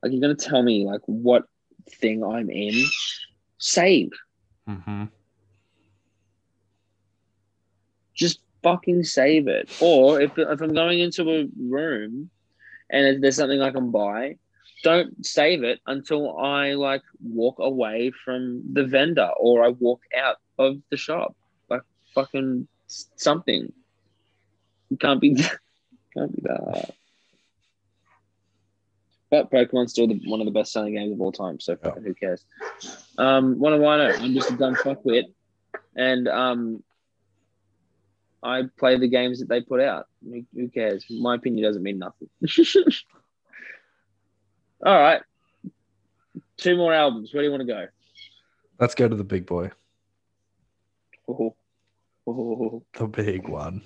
like you're gonna tell me like what thing I'm in, save.
hmm
Just fucking save it. Or if if I'm going into a room and there's something I can buy, don't save it until I like walk away from the vendor or I walk out of the shop. Like fucking something. It can't be can't be that. But Pokemon's still the, one of the best selling games of all time, so fucking who cares? Um, what do I know? I'm just a dumb fuckwit, and um, I play the games that they put out. Who cares? My opinion doesn't mean nothing. all right, two more albums. Where do you want to go?
Let's go to the big boy,
Oh, oh,
the big one.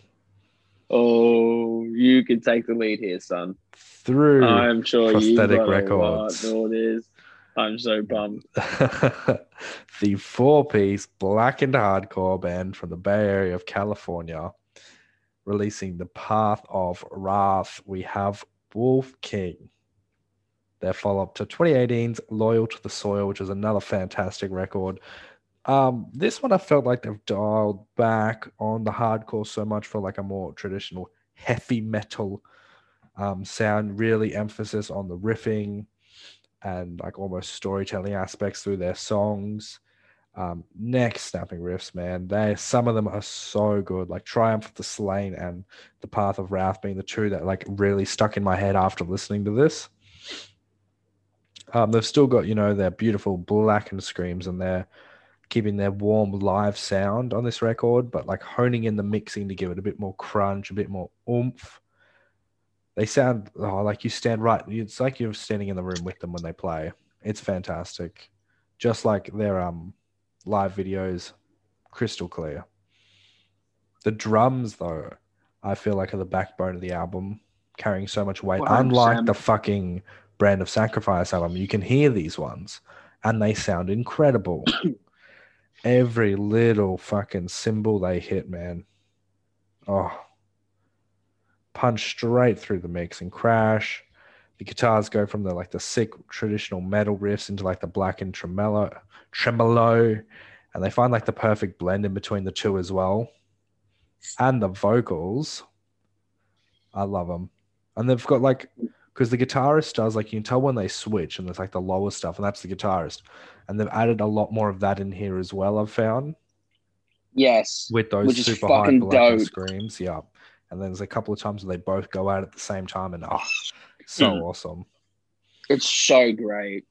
oh, you can take the lead here, son.
Through
I'm sure you
Prosthetic
a
Records.
all this. I'm so bummed.
the four piece blackened hardcore band from the Bay Area of California releasing The Path of Wrath. We have Wolf King. Their follow up to 2018's Loyal to the Soil, which is another fantastic record. Um, this one I felt like they've dialed back on the hardcore so much for like a more traditional heavy metal um, sound, really emphasis on the riffing and like almost storytelling aspects through their songs. Um, neck snapping riffs, man. They some of them are so good. Like Triumph of the Slain and The Path of Wrath being the two that like really stuck in my head after listening to this. Um, they've still got you know their beautiful blackened screams and they're keeping their warm live sound on this record, but like honing in the mixing to give it a bit more crunch, a bit more oomph. They sound oh, like you stand right. It's like you're standing in the room with them when they play. It's fantastic, just like their um live videos, crystal clear. The drums, though, I feel like are the backbone of the album, carrying so much weight.
100%.
Unlike the fucking Brand of Sacrifice album, you can hear these ones, and they sound incredible. Every little fucking cymbal they hit, man. Oh, punch straight through the mix and crash. The guitars go from the like the sick traditional metal riffs into like the blackened tremolo, tremolo, and they find like the perfect blend in between the two as well. And the vocals, I love them. And they've got like because the guitarist does like you can tell when they switch and there's like the lower stuff and that's the guitarist and they've added a lot more of that in here as well i've found
Yes.
with those
Which
super high
fucking
black
dope.
screams yeah and then there's a couple of times where they both go out at the same time and oh so
Mm.
awesome
It's so great.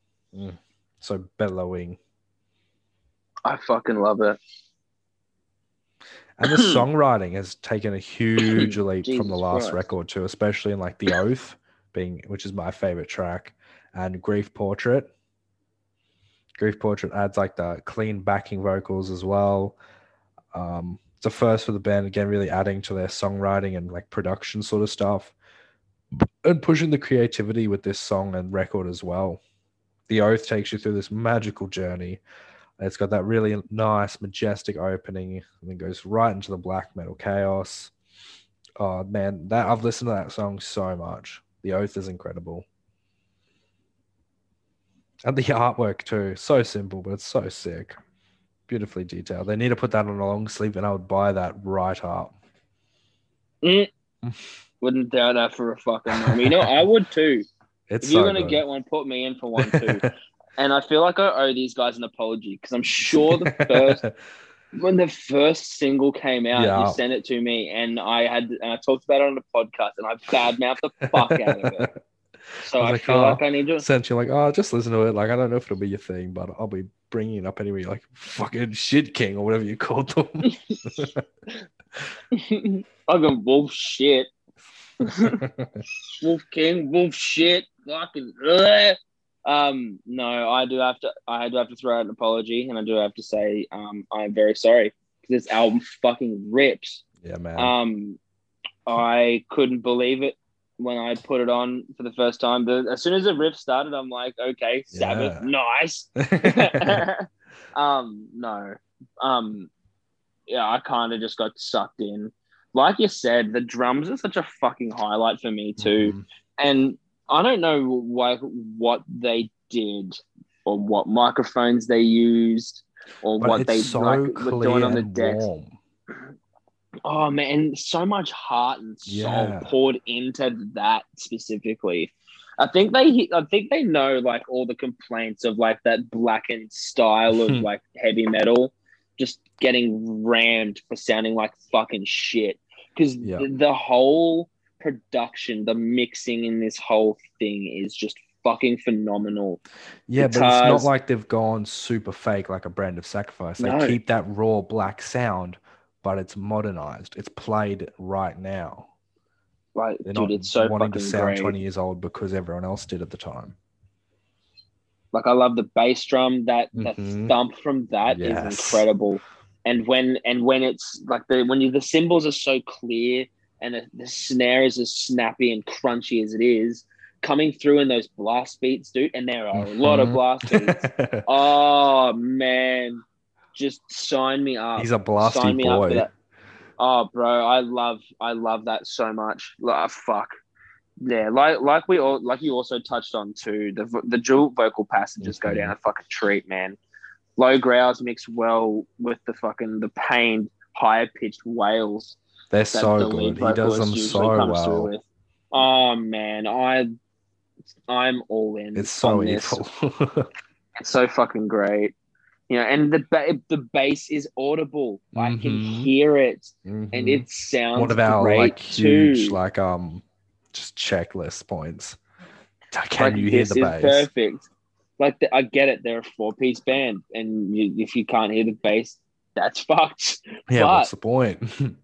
so bellowing
I fucking love it.
and the songwriting has taken a huge leap from the last
Christ.
record too especially in like the oath being which is my favorite track and grief portrait grief portrait adds like the clean backing vocals as well um it's a first for the band again really adding to their songwriting and like production sort of stuff and pushing the creativity with this song and record as well the oath takes you through this magical journey it's got that really nice, majestic opening, and then goes right into the black metal chaos. Oh man, that I've listened to that song so much. The Oath is incredible, and the artwork too. So simple, but it's so sick, beautifully detailed. They need to put that on a long sleeve, and I would buy that right up. Mm.
Wouldn't doubt that for a fucking moment. You know, I would too.
It's
if you're
so
gonna
good.
get one, put me in for one too. and I feel like I owe these guys an apology because I'm sure the first when the first single came out,
Yeah.
you sent it to me, and I had and I talked about it on the podcast, and I badmouthed the fuck out of it. So
I
I,
like,
feel
oh.
like I need to.
Essentially, like, oh, just listen to it. Like, I don't know if it'll be your thing, but I'll be bringing it up anyway. Like, fucking shit king or whatever you called them.
fucking wolf shit, wolf king, wolf shit, fucking. Um, no, I do have to. I do have to throw out an apology, and I do have to say, um, I'm very sorry because this album fucking rips.
yeah, man.
Um, I couldn't believe it when I put it on for the first time. But as soon as the riff started, I'm like, okay, Sabbath,
Yeah.
nice. um, no. Um, yeah, I kind of just got sucked in. Like you said, the drums are such a fucking highlight for me too.
Mhm.
And I don't know why, what they did or what microphones they used or
But
what they
so
like were doing on the
and
decks.
warm.
Oh man, so much heart and soul
Yeah.
poured into that specifically. I think they I think they know like all the complaints of like that blackened style of hmm. like heavy metal just getting rammed for sounding like fucking shit. Because
Yeah.
the, the whole production, the mixing in this whole thing is just fucking phenomenal.
Yeah, but it's not like they've gone super fake like a brand of sacrifice. They
No.
keep that raw black sound, but it's modernized. It's played right now.
Like,
They're
dude,
not
it's so
wanting to sound
great.
20 years old because everyone else did at the time.
Like I love the bass drum. That that
Mhm.
thump from that is
Yes.
incredible. And when and when it's like the when you the cymbals are so clear and the, the snare is as snappy and crunchy as it is, coming through in those blast beats, dude. And there are a lot of
Mhm.
blast beats. oh man, just sign me up.
He's a blasty
Sign me up for
boy.
that. Oh, bro, I love I love that so much. Like, fuck. Yeah, like like we all like you also touched on too. The the dual vocal passages go
Mhm.
down a fucking treat, man. Low growls mix well with the fucking the pained, higher pitched wails.
They're so
the
good. He does them so well.
Oh man, I I'm all in.
It's so evil.
It's so fucking great. You know, and the ba- the bass is audible. I can
Mhm.
hear it, and
Mhm.
it sounds
our
great
like huge
too.
like um just checklist points. Can
Like,
you hear
this
the
is
bass?
Perfect. Like the, I get it. They're a four piece band, and you, if you can't hear the bass, that's fucked.
Yeah,
but-
what's the point?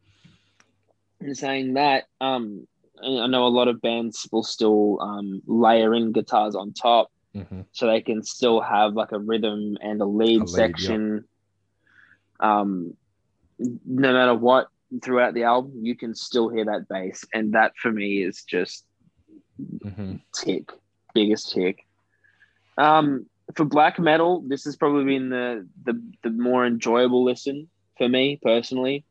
In saying that, um, I know a lot of bands will still um, layer in guitars on top,
Mhm.
so they can still have like a rhythm and a lead,
A lead,
section. Um, no matter what, throughout the album, you can still hear that bass, and that for me is just
Mhm.
tick, biggest tick. Um, for black metal, this has probably been the the, the more enjoyable listen for me personally.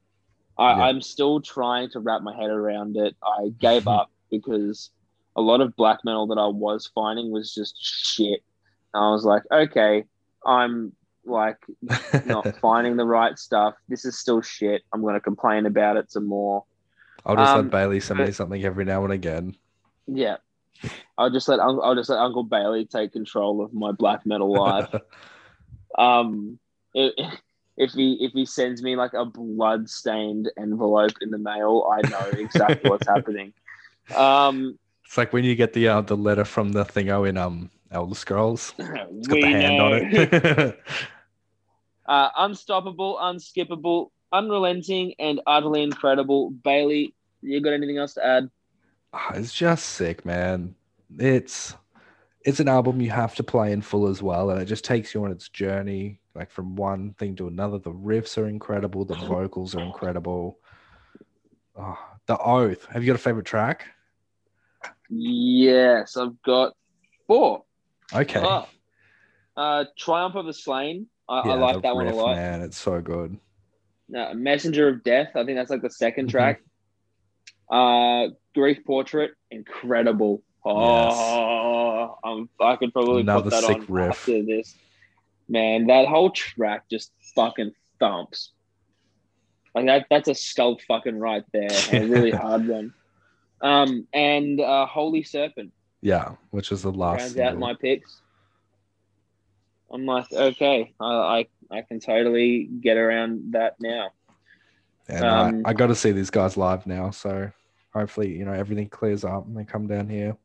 I,
Yeah.
I'm still trying to wrap my head around it. I gave up because a lot of black metal that I was finding was just shit. And I was like, okay, I'm like not finding the right stuff. This is still shit. I'm going to complain about it some more.
I'll just
Um,
let Bailey send me something every now and again.
Yeah. I'll just let Uncle, I'll just let Uncle Bailey take control of my black metal life. um, i- if he if he sends me like a blood stained envelope in the mail, I know exactly what's happening. Um,
It's like when you get the uh, the letter from the thingo in um Elder Scrolls. It's got
we
the hand
know.
on it.
uh, unstoppable, unskippable, unrelenting, and utterly incredible. Bailey, you got anything else to add?
Ah, it's just sick, man. It's it's an album you have to play in full as well, and it just takes you on its journey, like from one thing to another. The riffs are incredible, the vocals are incredible. Oh, the Oath. Have you got a favorite track?
Yes, I've got four.
Okay.
Oh, uh, Triumph of the Slain. I, I like that one a lot.
Man, it's so good.
Uh, Messenger of Death. I think that's like the 2nd
Mhm.
track. Uh, Grief Portrait. Incredible. Oh, um, I could probably
Another
put that
sick
on
riff.
after this. Man, that whole track just fucking thumps. Like that. That's a skull fucking right there. A really hard one. Um, and uh, Holy Serpent.
Yeah, which is the last.
rounds out my picks. I'm like, okay, I, I I can totally get around that now.
And
Um,
I, I got to see these guys live now, so hopefully, you know, everything clears up and they come down here.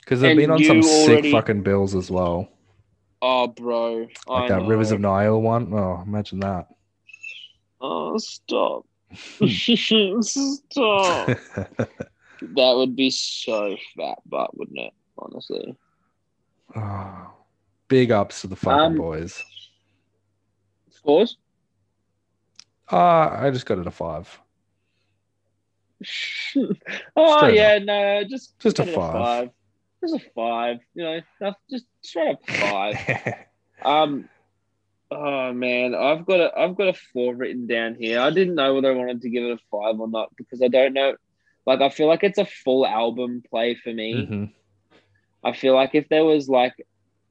Because they've
And
been on some
you
sick fucking bills as well,
Oh, bro,
like
I
that Rivers of Nile one. Oh, imagine that.
Oh, stop! stop! that would be so fat, but wouldn't it? Honestly,
oh, big ups to the fucking
Um,
boys.
scores.
Uh, I just got it a five.
oh
Straight
yeah, no, just
Just a
put it
five.
Just a five. You know, no, just straight up five. Um, Oh man, I've got a I've got a four written down here. I didn't know whether I wanted to give it a five or not because I don't know. Like I feel like it's a full album play for me.
Mhm.
I feel like if there was like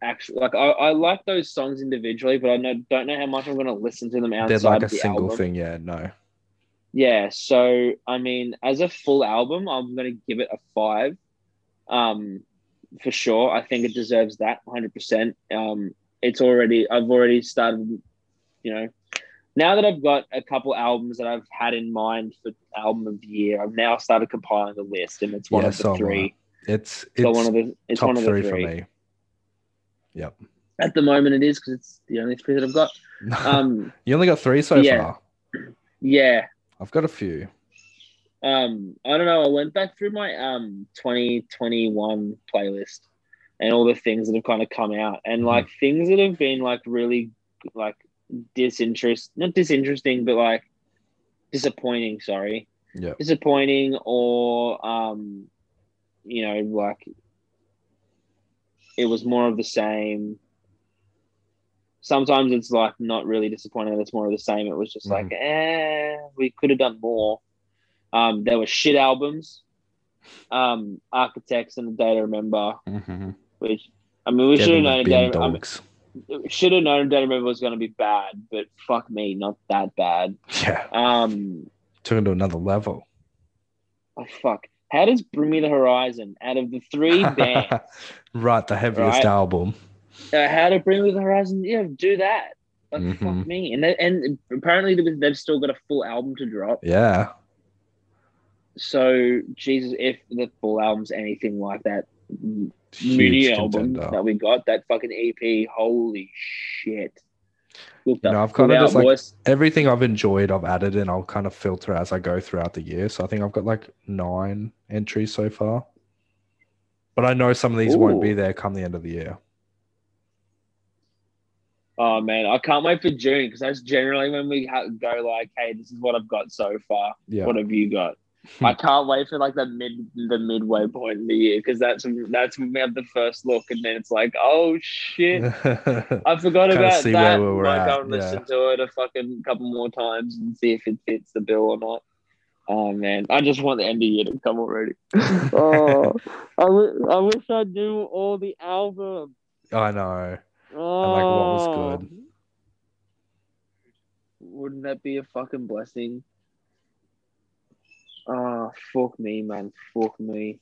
actually like I, I like those songs individually, but I know, don't know how much I'm gonna listen to them outside
They're like a single
album.
thing. Yeah, no.
Yeah, so I mean, as a full album, I'm gonna give it a five, um, for sure. I think it deserves that 100. percent Um, it's already I've already started, you know, now that I've got a couple albums that I've had in mind for album of the year, I've now started compiling the list, and it's one
Yeah,
of the
so
three.
It's
It's
it's
one of the it's one of the
three,
three.
for me. Yep.
At the moment, it is because it's the only three that I've got. Um,
you only got three so
yeah.
far.
yeah,
I've got a few.
Um i don't know. I went back through my um 2021 playlist and all the things that have kind of come out and
Mhm.
like things that have been like really like disinterest not disinteresting but like disappointing sorry.
Yeah.
disappointing or um you know like it was more of the same. Sometimes it's like not really disappointing it's more of the same. It was just like eh we could have done more um there were shit albums um architects and the day to remember
Mhm.
which i mean we should have known a
bin
day I mean, should have known day to remember was going to be bad but fuck me not that bad
Yeah.
um
Took it to another level.
oh fuck how does bring me the horizon out of the three bands
right, the heaviest
Right.
album.
uh, how to bring me the horizon yeah do that like
Mhm.
fuck me and they, and apparently they've still got a full album to drop
Yeah.
So jesus if the full album's anything like that mini album that we got that fucking ep holy shit Look
You know, I've kinda just, like,
boys.
Everything I've enjoyed, I've added and I'll kind of filter as I go throughout the year. So I think I've got like nine entries so far. But I know some of these won't be there come the end of the year.
oh man i can't wait for june because that's generally when we ha- go like hey this is what i've got so far
Yeah.
what have you got.
Hmm.
I can't wait for like the mid the midway point in the year because that's that's when we have the first look and then it's like oh shit I forgot about that.
where we were
Might go
at,
and listen to it a fucking couple more times and see if it fits the bill or not. Oh man, I just want the end of the year to come already. oh, I, w- I wish I knew all the albums.
I know.
Oh,
like, what was good. Oh.
Wouldn't that be a fucking blessing? Oh, fuck me, man. Fuck me.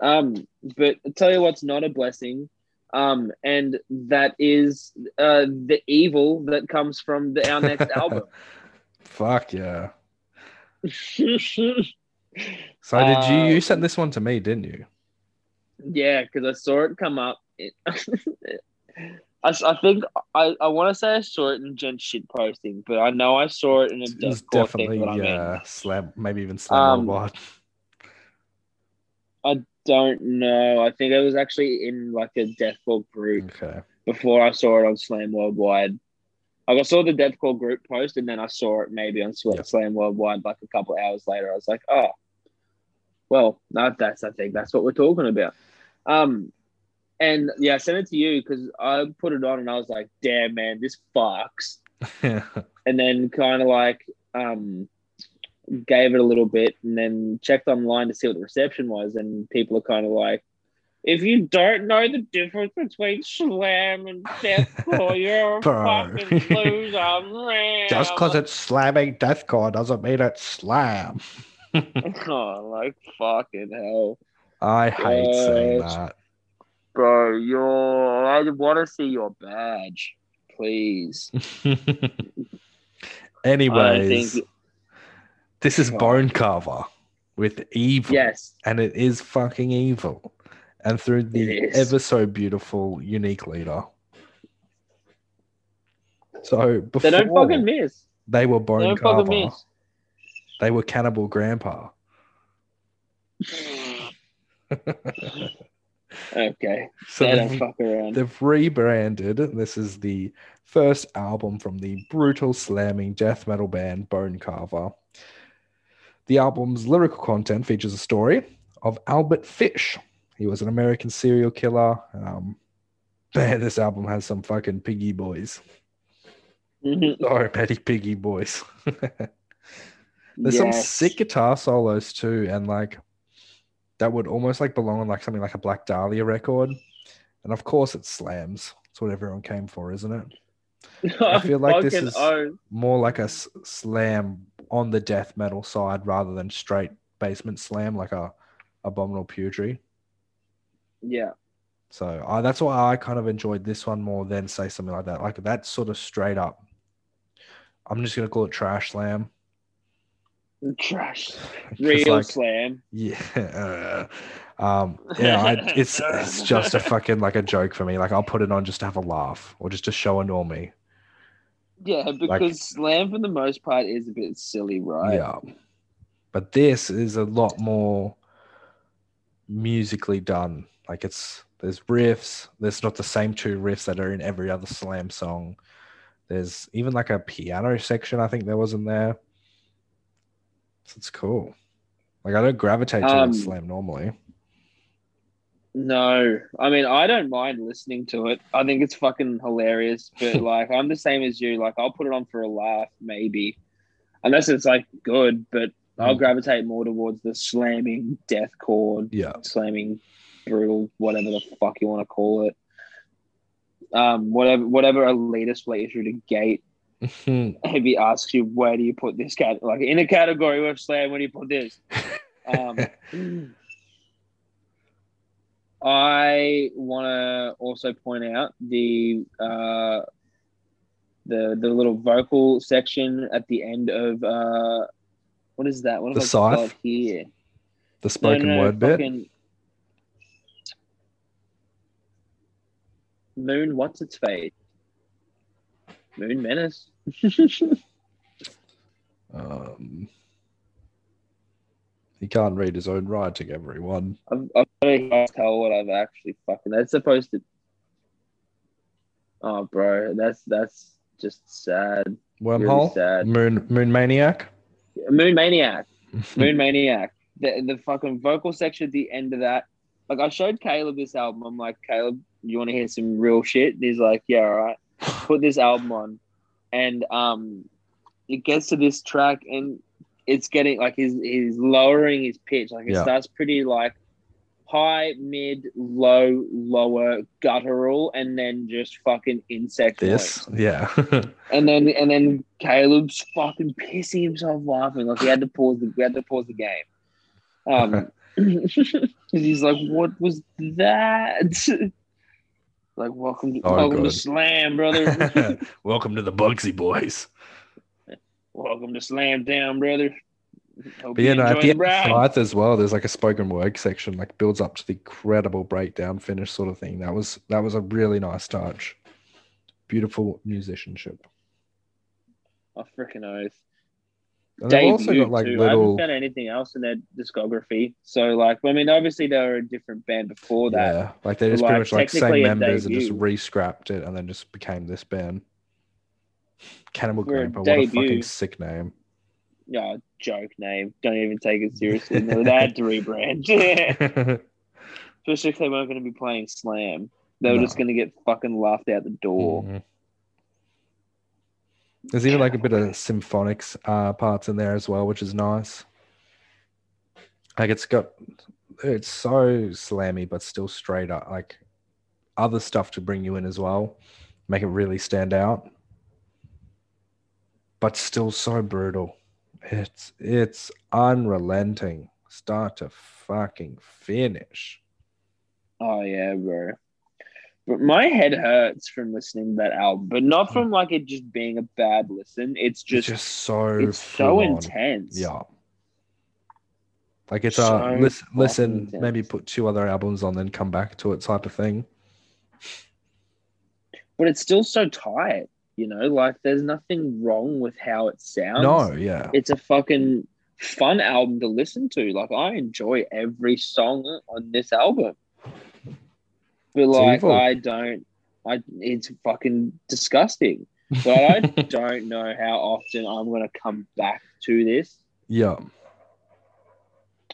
Um, but I tell you what's not a blessing. Um, and that is uh the evil that comes from the, our next album.
Fuck yeah. So did you you sent this one to me, didn't you?
Yeah, because I saw it come up. I, I think I, I want to say I saw it in djent shit posting, but I know I saw it in a
It was definitely
thing that I'm in.
yeah, slam maybe even slam
Um,
I
Don't know. I think it was actually in like a deathcore group
Okay.
before I saw it on Slam Worldwide. Like I saw the deathcore group post, and then I saw it maybe on Sw-
Yep.
Slam Worldwide like a couple hours later. I was like, oh, well, that's I think that's what we're talking about. Um, and yeah, I sent it to you because I put it on, and I was like, damn man, this fucks. and then kind of like um gave it a little bit and then checked online to see what the reception was and people are kind of like if you don't know the difference between slam and deathcore, you're a fucking loser.
Just because it's slamming deathcore doesn't mean it's slam.
oh, like fucking hell,
I hate saying that.
Bro. You're. I want to see your badge, please.
Anyways,
think-
this is. Bonecarver with evil.
Yes,
And it is fucking evil. And through the ever so beautiful, unique leader. So before
they don't fucking miss.
they were
They
Bone
don't
Carver,
miss.
they were Cannibal Grandpa.
Okay,
so
they don't
they've,
fuck around.
they've rebranded. This is the first album from the brutal slamming death metal band Bonecarver. The album's lyrical content features a story of Albert Fish. He was an American serial killer, um, Man, this album has some fucking piggy boys.
Mhm.
Sorry, petty piggy boys. There's some sick guitar solos too, and like that would almost like belong on like something like a Black Dahlia record. And of course, it slams. That's what everyone came for, isn't it? I feel like this is-
own.
More like a s- slam on the death metal side rather than straight basement slam like a Abominable Putri.
Yeah.
So I, that's why I kind of enjoyed this one more than say something like that. Like that's sort of straight up. I'm just gonna call it trash slam.
Trash. Real
like,
slam.
Yeah. Um, yeah, I, it's it's just a fucking like a joke for me. Like I'll put it on just to have a laugh or just to show annoy me.
Yeah, because slam for the most part is a bit silly, right?
Yeah. But this is a lot more musically done. Like it's there's riffs. There's not the same two riffs that are in every other slam song. There's even like a piano section. I think there was in there. It's cool. Like I don't gravitate to
Um,
slam normally.
No, I mean I don't mind listening to it. I think it's fucking hilarious. But like I'm the same as you. Like I'll put it on for a laugh, maybe, unless it's like good. But I'll
Mm.
gravitate more towards the slamming deathcore,
Yeah.
slamming brutal, whatever the fuck you want to call it. Um, whatever, whatever elitist will let you through gate. If he asks you where do you put this cat, like in a category with slam, where do you put this? Um, I want to also point out the uh, the the little vocal section at the end of uh, what is that? What
The scythe?
here?
the spoken
No, no, no,
word bit.
Moon, what's its fate? Moon Menace.
Um, he can't read his own writing, everyone.
Got to tell what I've actually fucking. That's supposed to. Oh, bro, that's that's just sad.
Wormhole,
sad.
Moon, Moon Maniac.
Moon Maniac, Moon Maniac. The the fucking vocal section at the end of that. Like I showed Caleb this album. I'm like, Caleb, you want to hear some real shit? And he's like, Yeah, all right. Put this album on, and um, it gets to this track and it's getting like he's he's lowering his pitch. Like it
Yeah.
starts pretty like high, mid, low, lower, guttural, and then just fucking insect
this,
noise.
yeah,
And then and then Caleb's fucking pissing himself laughing. Like he had to pause the we had to pause the game. Um 'cause he's like, What was that? Like welcome to
Oh,
welcome to. Slam, brother.
Welcome to the Bugsy Boys.
welcome to Slam Down, brother. Hope
But
you
yeah, no, at the
the
end of. As well, there's like a spoken word section, like builds up to the incredible breakdown finish sort of thing. That was that was a really nice touch. Beautiful musicianship.
I freaking oath.
And also got like
too. I
little
haven't found anything else in their discography. So like, I mean, obviously they were a different band before that.
Yeah, like they just
like,
pretty much like same members and just re-scrapped it and then just became this band. Cannibal
a
Grandpa, what a fucking sick name.
Yeah, joke name. Don't even take it seriously. No, they had to rebrand. Especially if they weren't going to be playing Slam. They were
No.
just going to get fucking laughed out the door.
Mhm. There's even like a bit of symphonics uh, parts in there as well, which is nice. Like it's got, it's so slammy, but still straight up. Like other stuff to bring you in as well, make it really stand out. But still so brutal. It's it's unrelenting, start to fucking finish.
Oh yeah, bro. But my head hurts from listening to that album, but not from like it just being a bad listen. It's
Hmm. It's
just
just so
it's so
on.
intense.
Yeah. Like it's
So
a listen, listen,
intense.
maybe put two other albums on, then come back to it type of thing.
But it's still so tight, you know, like there's nothing wrong with how it sounds.
No, yeah,
It's a fucking fun album to listen to. Like I enjoy every song on this album. But like. I don't I it's fucking disgusting. But I don't know how often I'm gonna come back to this.
yeah,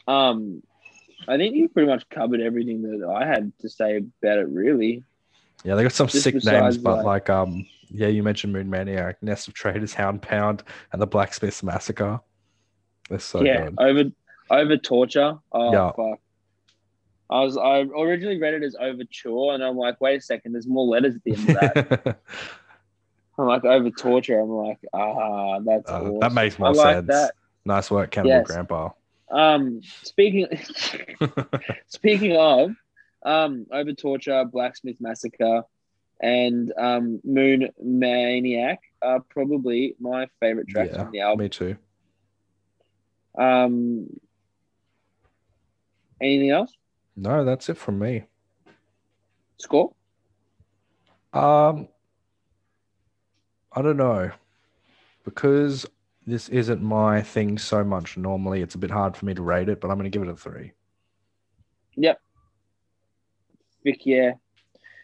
Um I think you pretty much covered everything that I had to say about it really.
Yeah, they got some
Just
sick names, but
like-
like um, yeah, you mentioned Moon Maniac, Nest of Traitors, Hound Pound, and the Blacksmith's Massacre. They're so
yeah,
good.
over over torture. Oh
Yeah.
fuck. I was I originally read it as overture, and I'm like, wait a second, there's more letters at the end of that. I'm like over torture. I'm like, ah, that's
Uh,
awesome.
that makes more
I like
sense.
that.
nice work, Cannibal
Yes.
Grandpa.
Um, speaking speaking of, um, over torture, blacksmith massacre, and um, Moon Maniac are probably my favorite tracks
yeah,
from the album.
me too.
Um, anything else?
No, that's it from me.
Score?
Um, I don't know because this isn't my thing so much. Normally, it's a bit hard for me to rate it, but I'm going to give it a three.
Vic, yeah.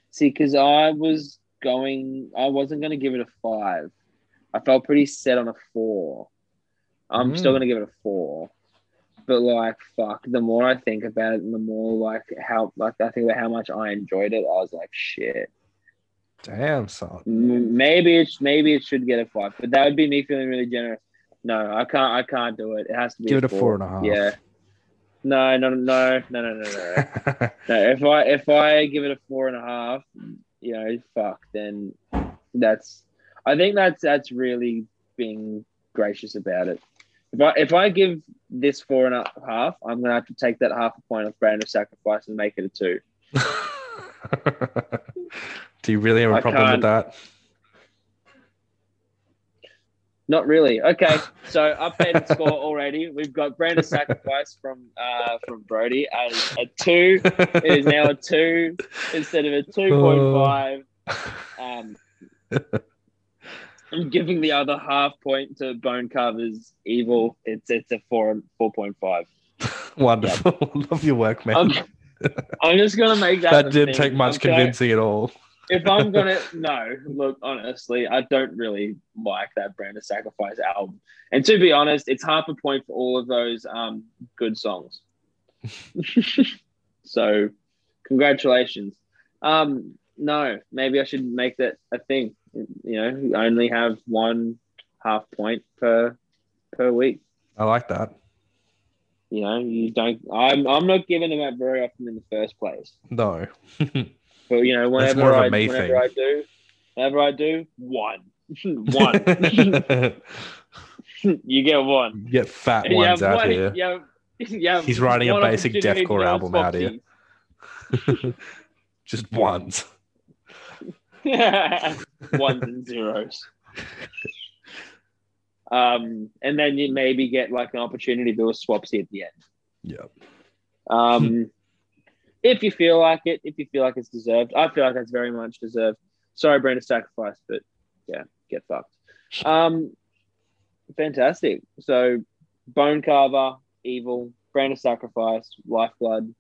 See, because I was going, I wasn't going to give it a five. I felt pretty set on a four. I'm still
Mm.
going to give it a four. But like, fuck, the more I think about it, and the more like how, like, I think about how much I enjoyed it, I was like, shit.
Damn, son.
Maybe it, maybe it should get a five, but that would be me feeling really generous. No, I can't, I can't do it. It has to be
Give it a four and a half.
Yeah. No, no, no, no, no, no, no. No, if I if I give it a four and a half, you know, fuck, then that's. I think that's that's really being gracious about it. If I if I give this four and a half, I'm gonna have to take that half a point off brand of sacrifice and make it a two.
Do you really have a
I
problem with
can't-
that?
Not really. Okay, so updated score already. We've got brand of sacrifice from uh from Brody as a two. It is now a two instead of a two point five. Um, I'm giving the other half point to Bonecarver's Evil. It's it's a four four point five.
Wonderful. Love your work, man.
I'm, I'm just gonna make that.
that didn't
thing,
take much convincing at all.
If I'm gonna no, look honestly, I don't really like that Brand of Sacrifice album. And to be honest, it's half a point for all of those um good songs. so, congratulations. Um, no, maybe I should make that a thing. You know, only have one half point per per week.
I like that.
You know, you don't. I'm I'm not giving them out very often in the first place.
No.
But you know, whenever
more of a
I whenever
thing.
I do, whenever I do, one, one, you get one.
Get fat
And you
ones out
one-
here.
you have- you have
He's writing a basic deathcore album out here. Just ones.
ones and zeros. Um, and then you maybe get like an opportunity to do a swapsy at the end.
Yeah.
Um, if you feel like it, if you feel like it's deserved, I feel like that's very much deserved. Sorry, Brand of Sacrifice, but yeah, get fucked. Um, fantastic. So, Bonecarver, Evil, Brand of Sacrifice, Lifeblood,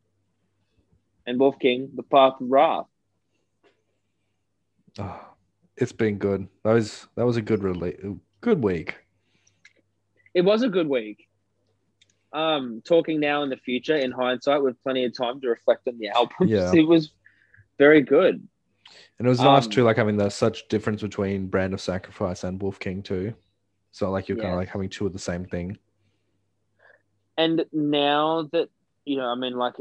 and Wolf King, The Path of Wrath.
Oh, it's been good. That was that was a good release. Good week.
It was a good week. Um, talking now in the future, in hindsight, with plenty of time to reflect on the album,
Yeah.
it was very good.
And it was nice
Um,
too, like having the such difference between Brand of Sacrifice and Wolf King too. So like you're kind of like having two of the same thing.
And now that you know, I mean, like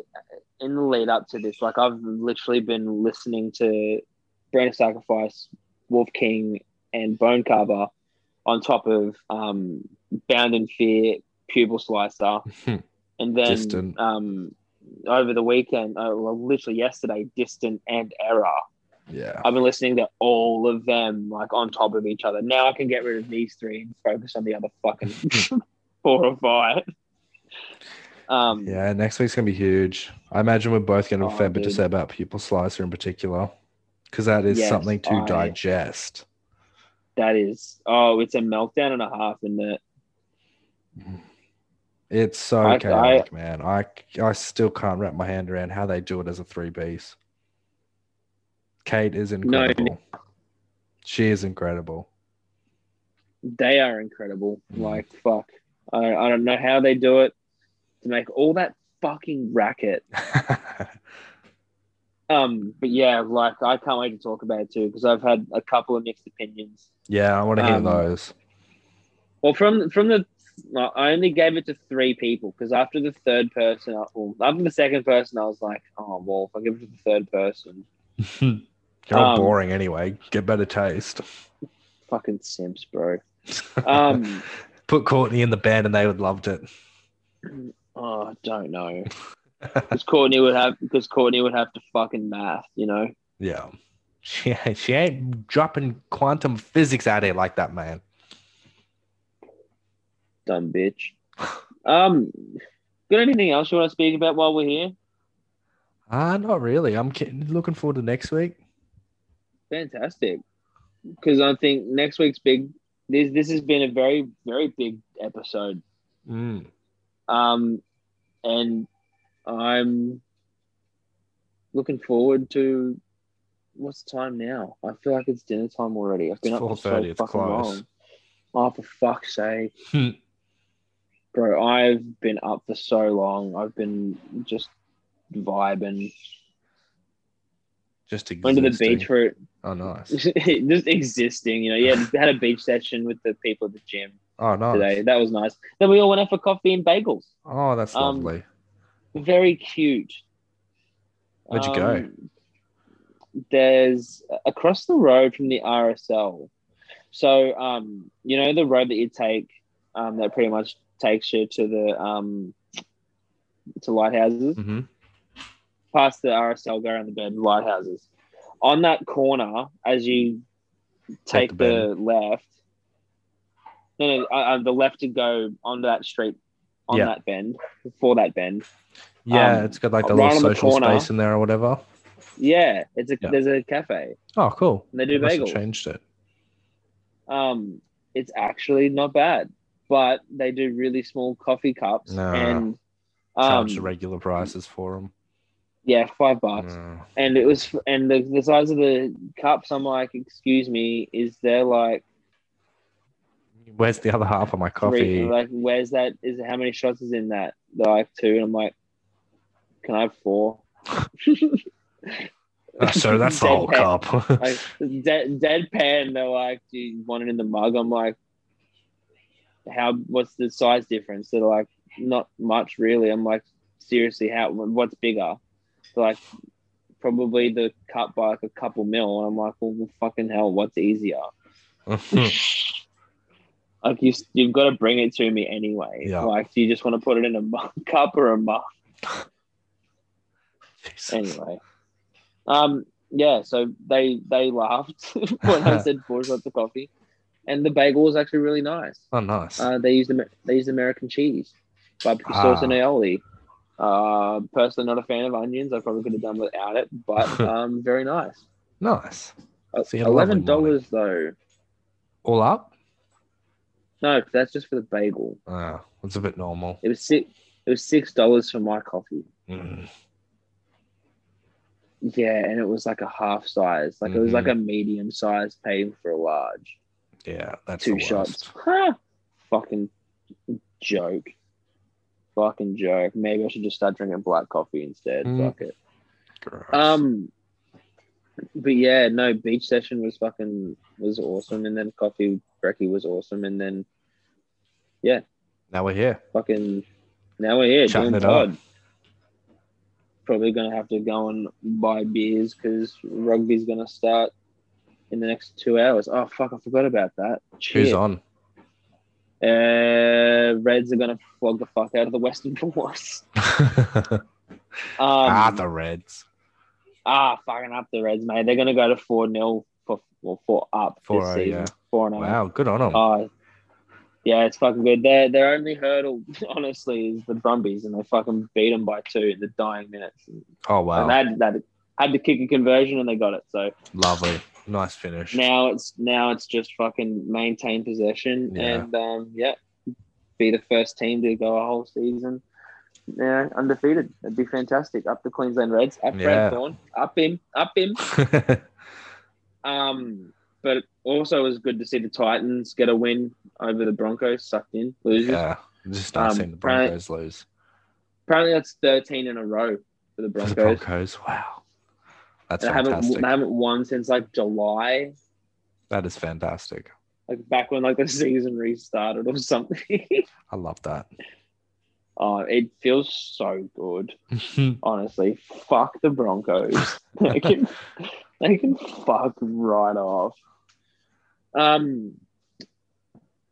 in the lead up to this, like I've literally been listening to Brand of Sacrifice, Wolf King, and Bonecarver on top of um, Bound in Fear, Pupil Slicer, and then um, over the weekend, uh, well, literally yesterday, Distant and Erra.
Yeah.
I've been listening to all of them like on top of each other. Now I can get rid of these three and focus on the other fucking four or five. Um,
Yeah, next week's gonna be huge. I imagine we're both gonna have a fair bit to say about Pupil Slicer in particular. Because that is
Yes,
something to
I-
digest.
that is. Oh, it's a meltdown and a half, isn't it?
It's so
I-
chaotic, man. I I still can't wrap my hand around how they do it as a three piece. Kate is incredible. she is incredible.
They are incredible.
Mm.
Like fuck. I, I don't know how they do it to make all that fucking racket. Um, but yeah, like I can't wait to talk about it too because I've had a couple of mixed opinions.
Yeah, I want to hear
Um,
those.
Well, from from the well, I only gave it to three people because after the third person, I- well, after the second person, I was like, oh well, if I give it to the third person,
You're
um,
boring anyway. Get better taste.
fucking simps, bro. Um,
Put Courtney in the band and they would loved it.
oh, I don't know because Courtney would have because Courtney would have to fucking math, you know.
yeah. She, she ain't dropping quantum physics out here like that, man.
Dumb bitch. Um, got anything else you want to speak about while we're here?
Ah, not really. I'm ki- looking forward to next week.
Fantastic. Because I think next week's big. This this has been a very very big episode.
Mm.
Um, and I'm looking forward to what's the time now? I feel like it's dinner time already. I've been
It's
up for so fucking
close.
long. Oh, for fuck's sake,
Hmm.
bro! I've been up for so long. I've been just vibing.
Just existing.
Went to the beach for
Oh, nice.
just existing. You know, yeah, had a beach session with the people at the gym
Oh, nice.
today. That was nice. Then we all went out for coffee and bagels.
Oh, that's
Um,
lovely.
Very cute.
Where'd you go?
Um, There's across the road from the RSL. So, um, you know, the road that you take um, that pretty much takes you to the um, to lighthouses.
hmm
Past the RSL, go around the bend, lighthouses. On that corner, as you
Take
take,
the
the, left, no, no, uh, uh, the left to go on that street, on
Yeah.
that bend, for that bend.
Yeah,
Um,
it's got like the
right
little
on the
social space in there or whatever.
Yeah, it's a
Yeah.
there's a cafe.
Oh, cool.
And they do
have
bagels.
changed it.
Um, it's actually not bad, but they do really small coffee cups
Nah.
and um,
Charge the regular prices for them.
yeah, five bucks. And it was, and the, the size of the cups. I'm like, excuse me, is there like
Where's the other half of my coffee?
Like, where's that? Is how many shots is in that? They're like two, and I'm like, can I have four?
Oh, so that's the whole cup.
like dead, deadpan. They're like, do you want it in the mug? I'm like, how? What's the size difference? They're like, not much really. I'm like, seriously, how? What's bigger? They're like, probably the cup by like a couple mil. And I'm like, well, well fucking hell, what's easier? Like you, you've got to bring it to me anyway.
Yeah.
Like, do you just want to put it in a mug, cup or a mug? Anyway, um, yeah. So they they laughed when I said four shots of coffee, and the bagel was actually really nice.
Oh, nice.
Uh, they used they used American cheese, barbecue sauce, and
Ah.
aioli. Uh, personally, not a fan of onions. I probably could have done without it, but um, very nice.
nice.
Uh,
So you had a lovely
Eleven dollars though.
All up?
No, that's just for the bagel.
Oh, it's a bit normal.
It was six. It was six dollars for my coffee.
Mm.
Yeah, and it was like a half size. Like it was like a medium size paying for a large.
Yeah, that's
Two shots. Fucking joke. Fucking joke. Maybe I should just start drinking black coffee instead.
Mm.
Fuck it.
Gross.
Um but yeah, no, beach session was fucking was awesome and then coffee brekkie was awesome and then yeah,
now we're here.
fucking now we're here doing
it up.
pod. Probably gonna have to go and buy beers because rugby's gonna start in the next two hours. Oh fuck, I forgot about that.
Cheers.
Who's
on?
Uh, Reds are gonna flog the fuck out of the Western Force. Um,
ah, the Reds.
Ah, fucking up the Reds, mate. They're gonna go to four 0 for well, four up
Four
this
oh,
season.
yeah.
Four and
Wow, good on them.
Oh, yeah, it's fucking good. Their their only hurdle, honestly, is the Brumbies, and they fucking beat them by two in the dying minutes.
oh,
And
wow.
they had, that had to kick a conversion, and they got it. So
Lovely. Nice finish.
now it's now it's just fucking maintain possession
Yeah.
and um, yeah, be the first team to go a whole season. Yeah, undefeated. It'd be fantastic. Up the Queensland Reds. Up
Yeah.
Brad Thorn. Up him. Up him. Um, but also it was good to see the Titans get a win over the Broncos. Sucked in losers.
yeah. Just not
Um,
seeing the. Broncos lose.
Apparently that's thirteen in a row for the
For the
Broncos.
Broncos. Wow. That's
And I haven't
fantastic.
I haven't won since like July,
That is fantastic.
like back when like the season restarted or something.
I love that.
Oh, it feels so good. Honestly, fuck the Broncos. they can they can fuck right off. Um.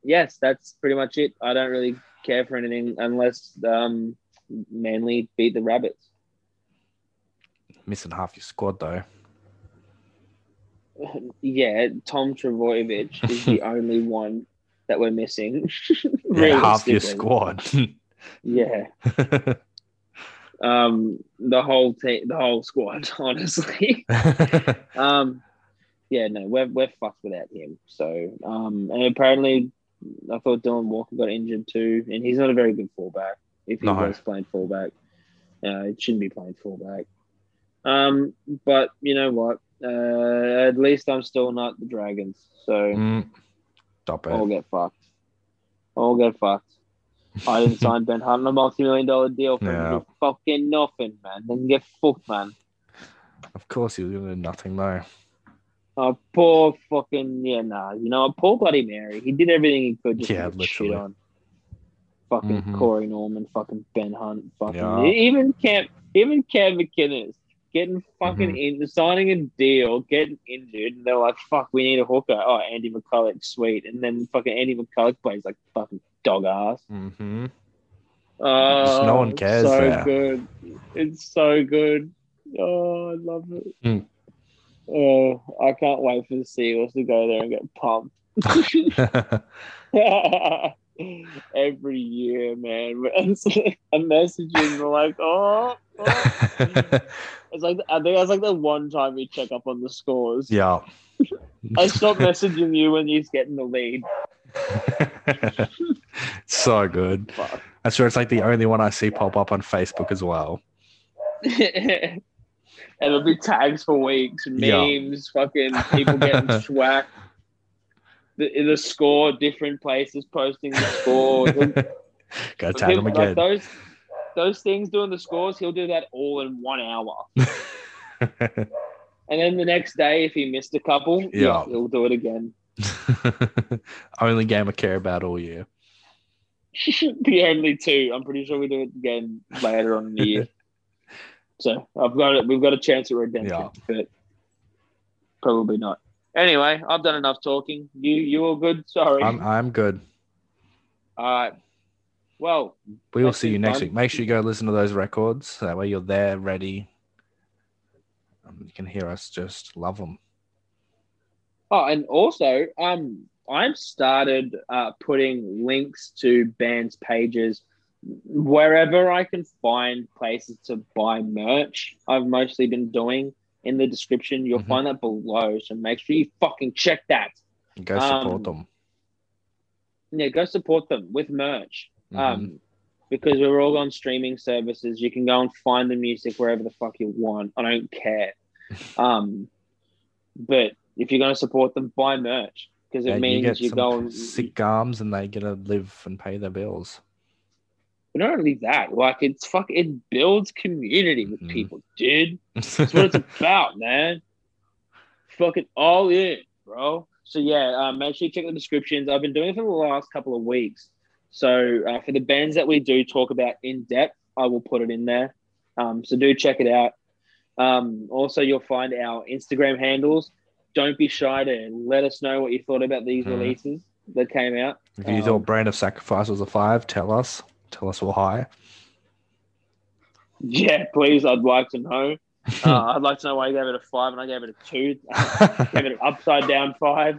Yes, that's pretty much it. I don't really care for anything unless um Manly beat the Rabbits.
Missing half your squad though.
Yeah, Tom Trbojevic is the only one that we're missing.
Yeah, half your squad.
Yeah. Um, the whole team, the whole squad, honestly. um, yeah, no, we're we're fucked without him. So, um, and apparently, I thought Dylan Walker got injured too, and he's not a very good fullback. If he
No.
was playing fullback, uh, it shouldn't be playing fullback. Um, but you know what? Uh, at least I'm still not the Dragons, so
Mm, Stop
I'll get fucked. I'll get fucked. I didn't sign Ben Hunt on a multi-million dollar deal for fucking nothing, man. Then get fucked, man.
Of course, he was doing nothing though.
Oh, poor fucking yeah, nah. You know, poor bloody Mary. He did everything he could just
Yeah,
to shit
literally.
on. Fucking
Mhm.
Corey Norman, fucking Ben Hunt, fucking
Yeah.
even Camp, even Cam McInnes getting fucking
Mhm.
in, signing a deal, getting injured, and they're like, "Fuck, we need a hooker." Oh, Andy McCullough, sweet, and then fucking Andy McCullough plays like fucking dog ass.
Mm-hmm.
Oh,
no one cares
So
there.
good. It's so good. Oh, I love it.
Mm.
Oh, I can't wait for the Seagulls to go there and get pumped. Every year, man. I'm messaging we're like, oh, oh. It's like I think that's like the one time we check up on the scores.
yeah.
I stopped messaging you when he's getting the lead.
So good.
Fuck.
I swear it's like the only one I see pop up on Facebook as well.
and it'll be tags for weeks,
Yeah.
memes, fucking people getting swacked. The, the score, different places posting the score.
Go tag
he'll-
him
like
again.
those, those things doing the scores, he'll do that all in one hour. And then the next day, if he missed a couple, yeah,
Yeah.
he'll do it again.
Only game I care about all year.
the only two. I'm pretty sure we do it again later on in the year. so I've got it. We've got a chance at redemption,
Yeah.
but probably not. Anyway, I've done enough talking. You, you all good? Sorry.
I'm I'm good.
all right. Well,
We will see you next
fun.
week. Make sure you go listen to those records. That way you're there, ready. Um, you can hear us just love them.
oh, and also, um, I've started uh, putting links to bands' pages wherever I can find places to buy merch. I've mostly been doing in the description. You'll
Mhm.
find that below. So make sure you fucking check that.
Go support
Um,
them.
Yeah, go support them with merch.
Mhm.
Um, because we're all on streaming services. You can go and find the music wherever the fuck you want. I don't care. Um, but if you're going to support them, buy merch because it
Yeah, you
means you,
some
go and.
sick arms and they get to live and pay their bills.
But not only that, like it's fuck, it builds community with
Mhm.
people, dude. That's what it's about, man. Fucking all in, bro. So yeah, um, make sure you check the descriptions. I've been doing it for the last couple of weeks. So uh, for the bands that we do talk about in depth, I will put it in there. Um, so do check it out. Um, also, you'll find our Instagram handles. Don't be shy to let us know what you thought about these
Mhm.
releases that came out.
if you
Um,
thought Brand of Sacrifice was a five, tell us. Tell us we're high.
Yeah, please, I'd like to know. Uh, I'd like to know why you gave it a five and I gave it a two. I gave it an upside down five.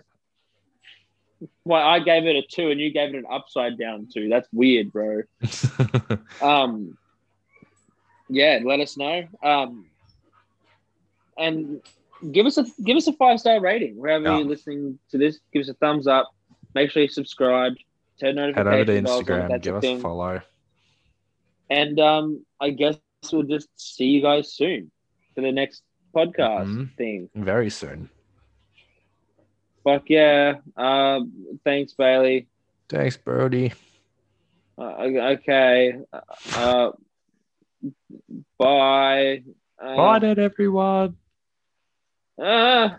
Why I gave it a two and you gave it an upside down two. That's weird, bro. Um, yeah, let us know. Um, and give us a give us a five star rating wherever
Yeah.
you're listening to this. Give us a thumbs up. Make sure you subscribe. Turn
Head
notifications
over to
on,
Instagram,
that's
give us a follow.
And um, I guess we'll just see you guys soon for the next podcast
Mhm.
thing.
Very soon.
Fuck yeah. Um, thanks, Bailey.
Thanks, Brody.
Uh, okay. Uh, bye. Uh,
Bye, then, everyone.
Uh,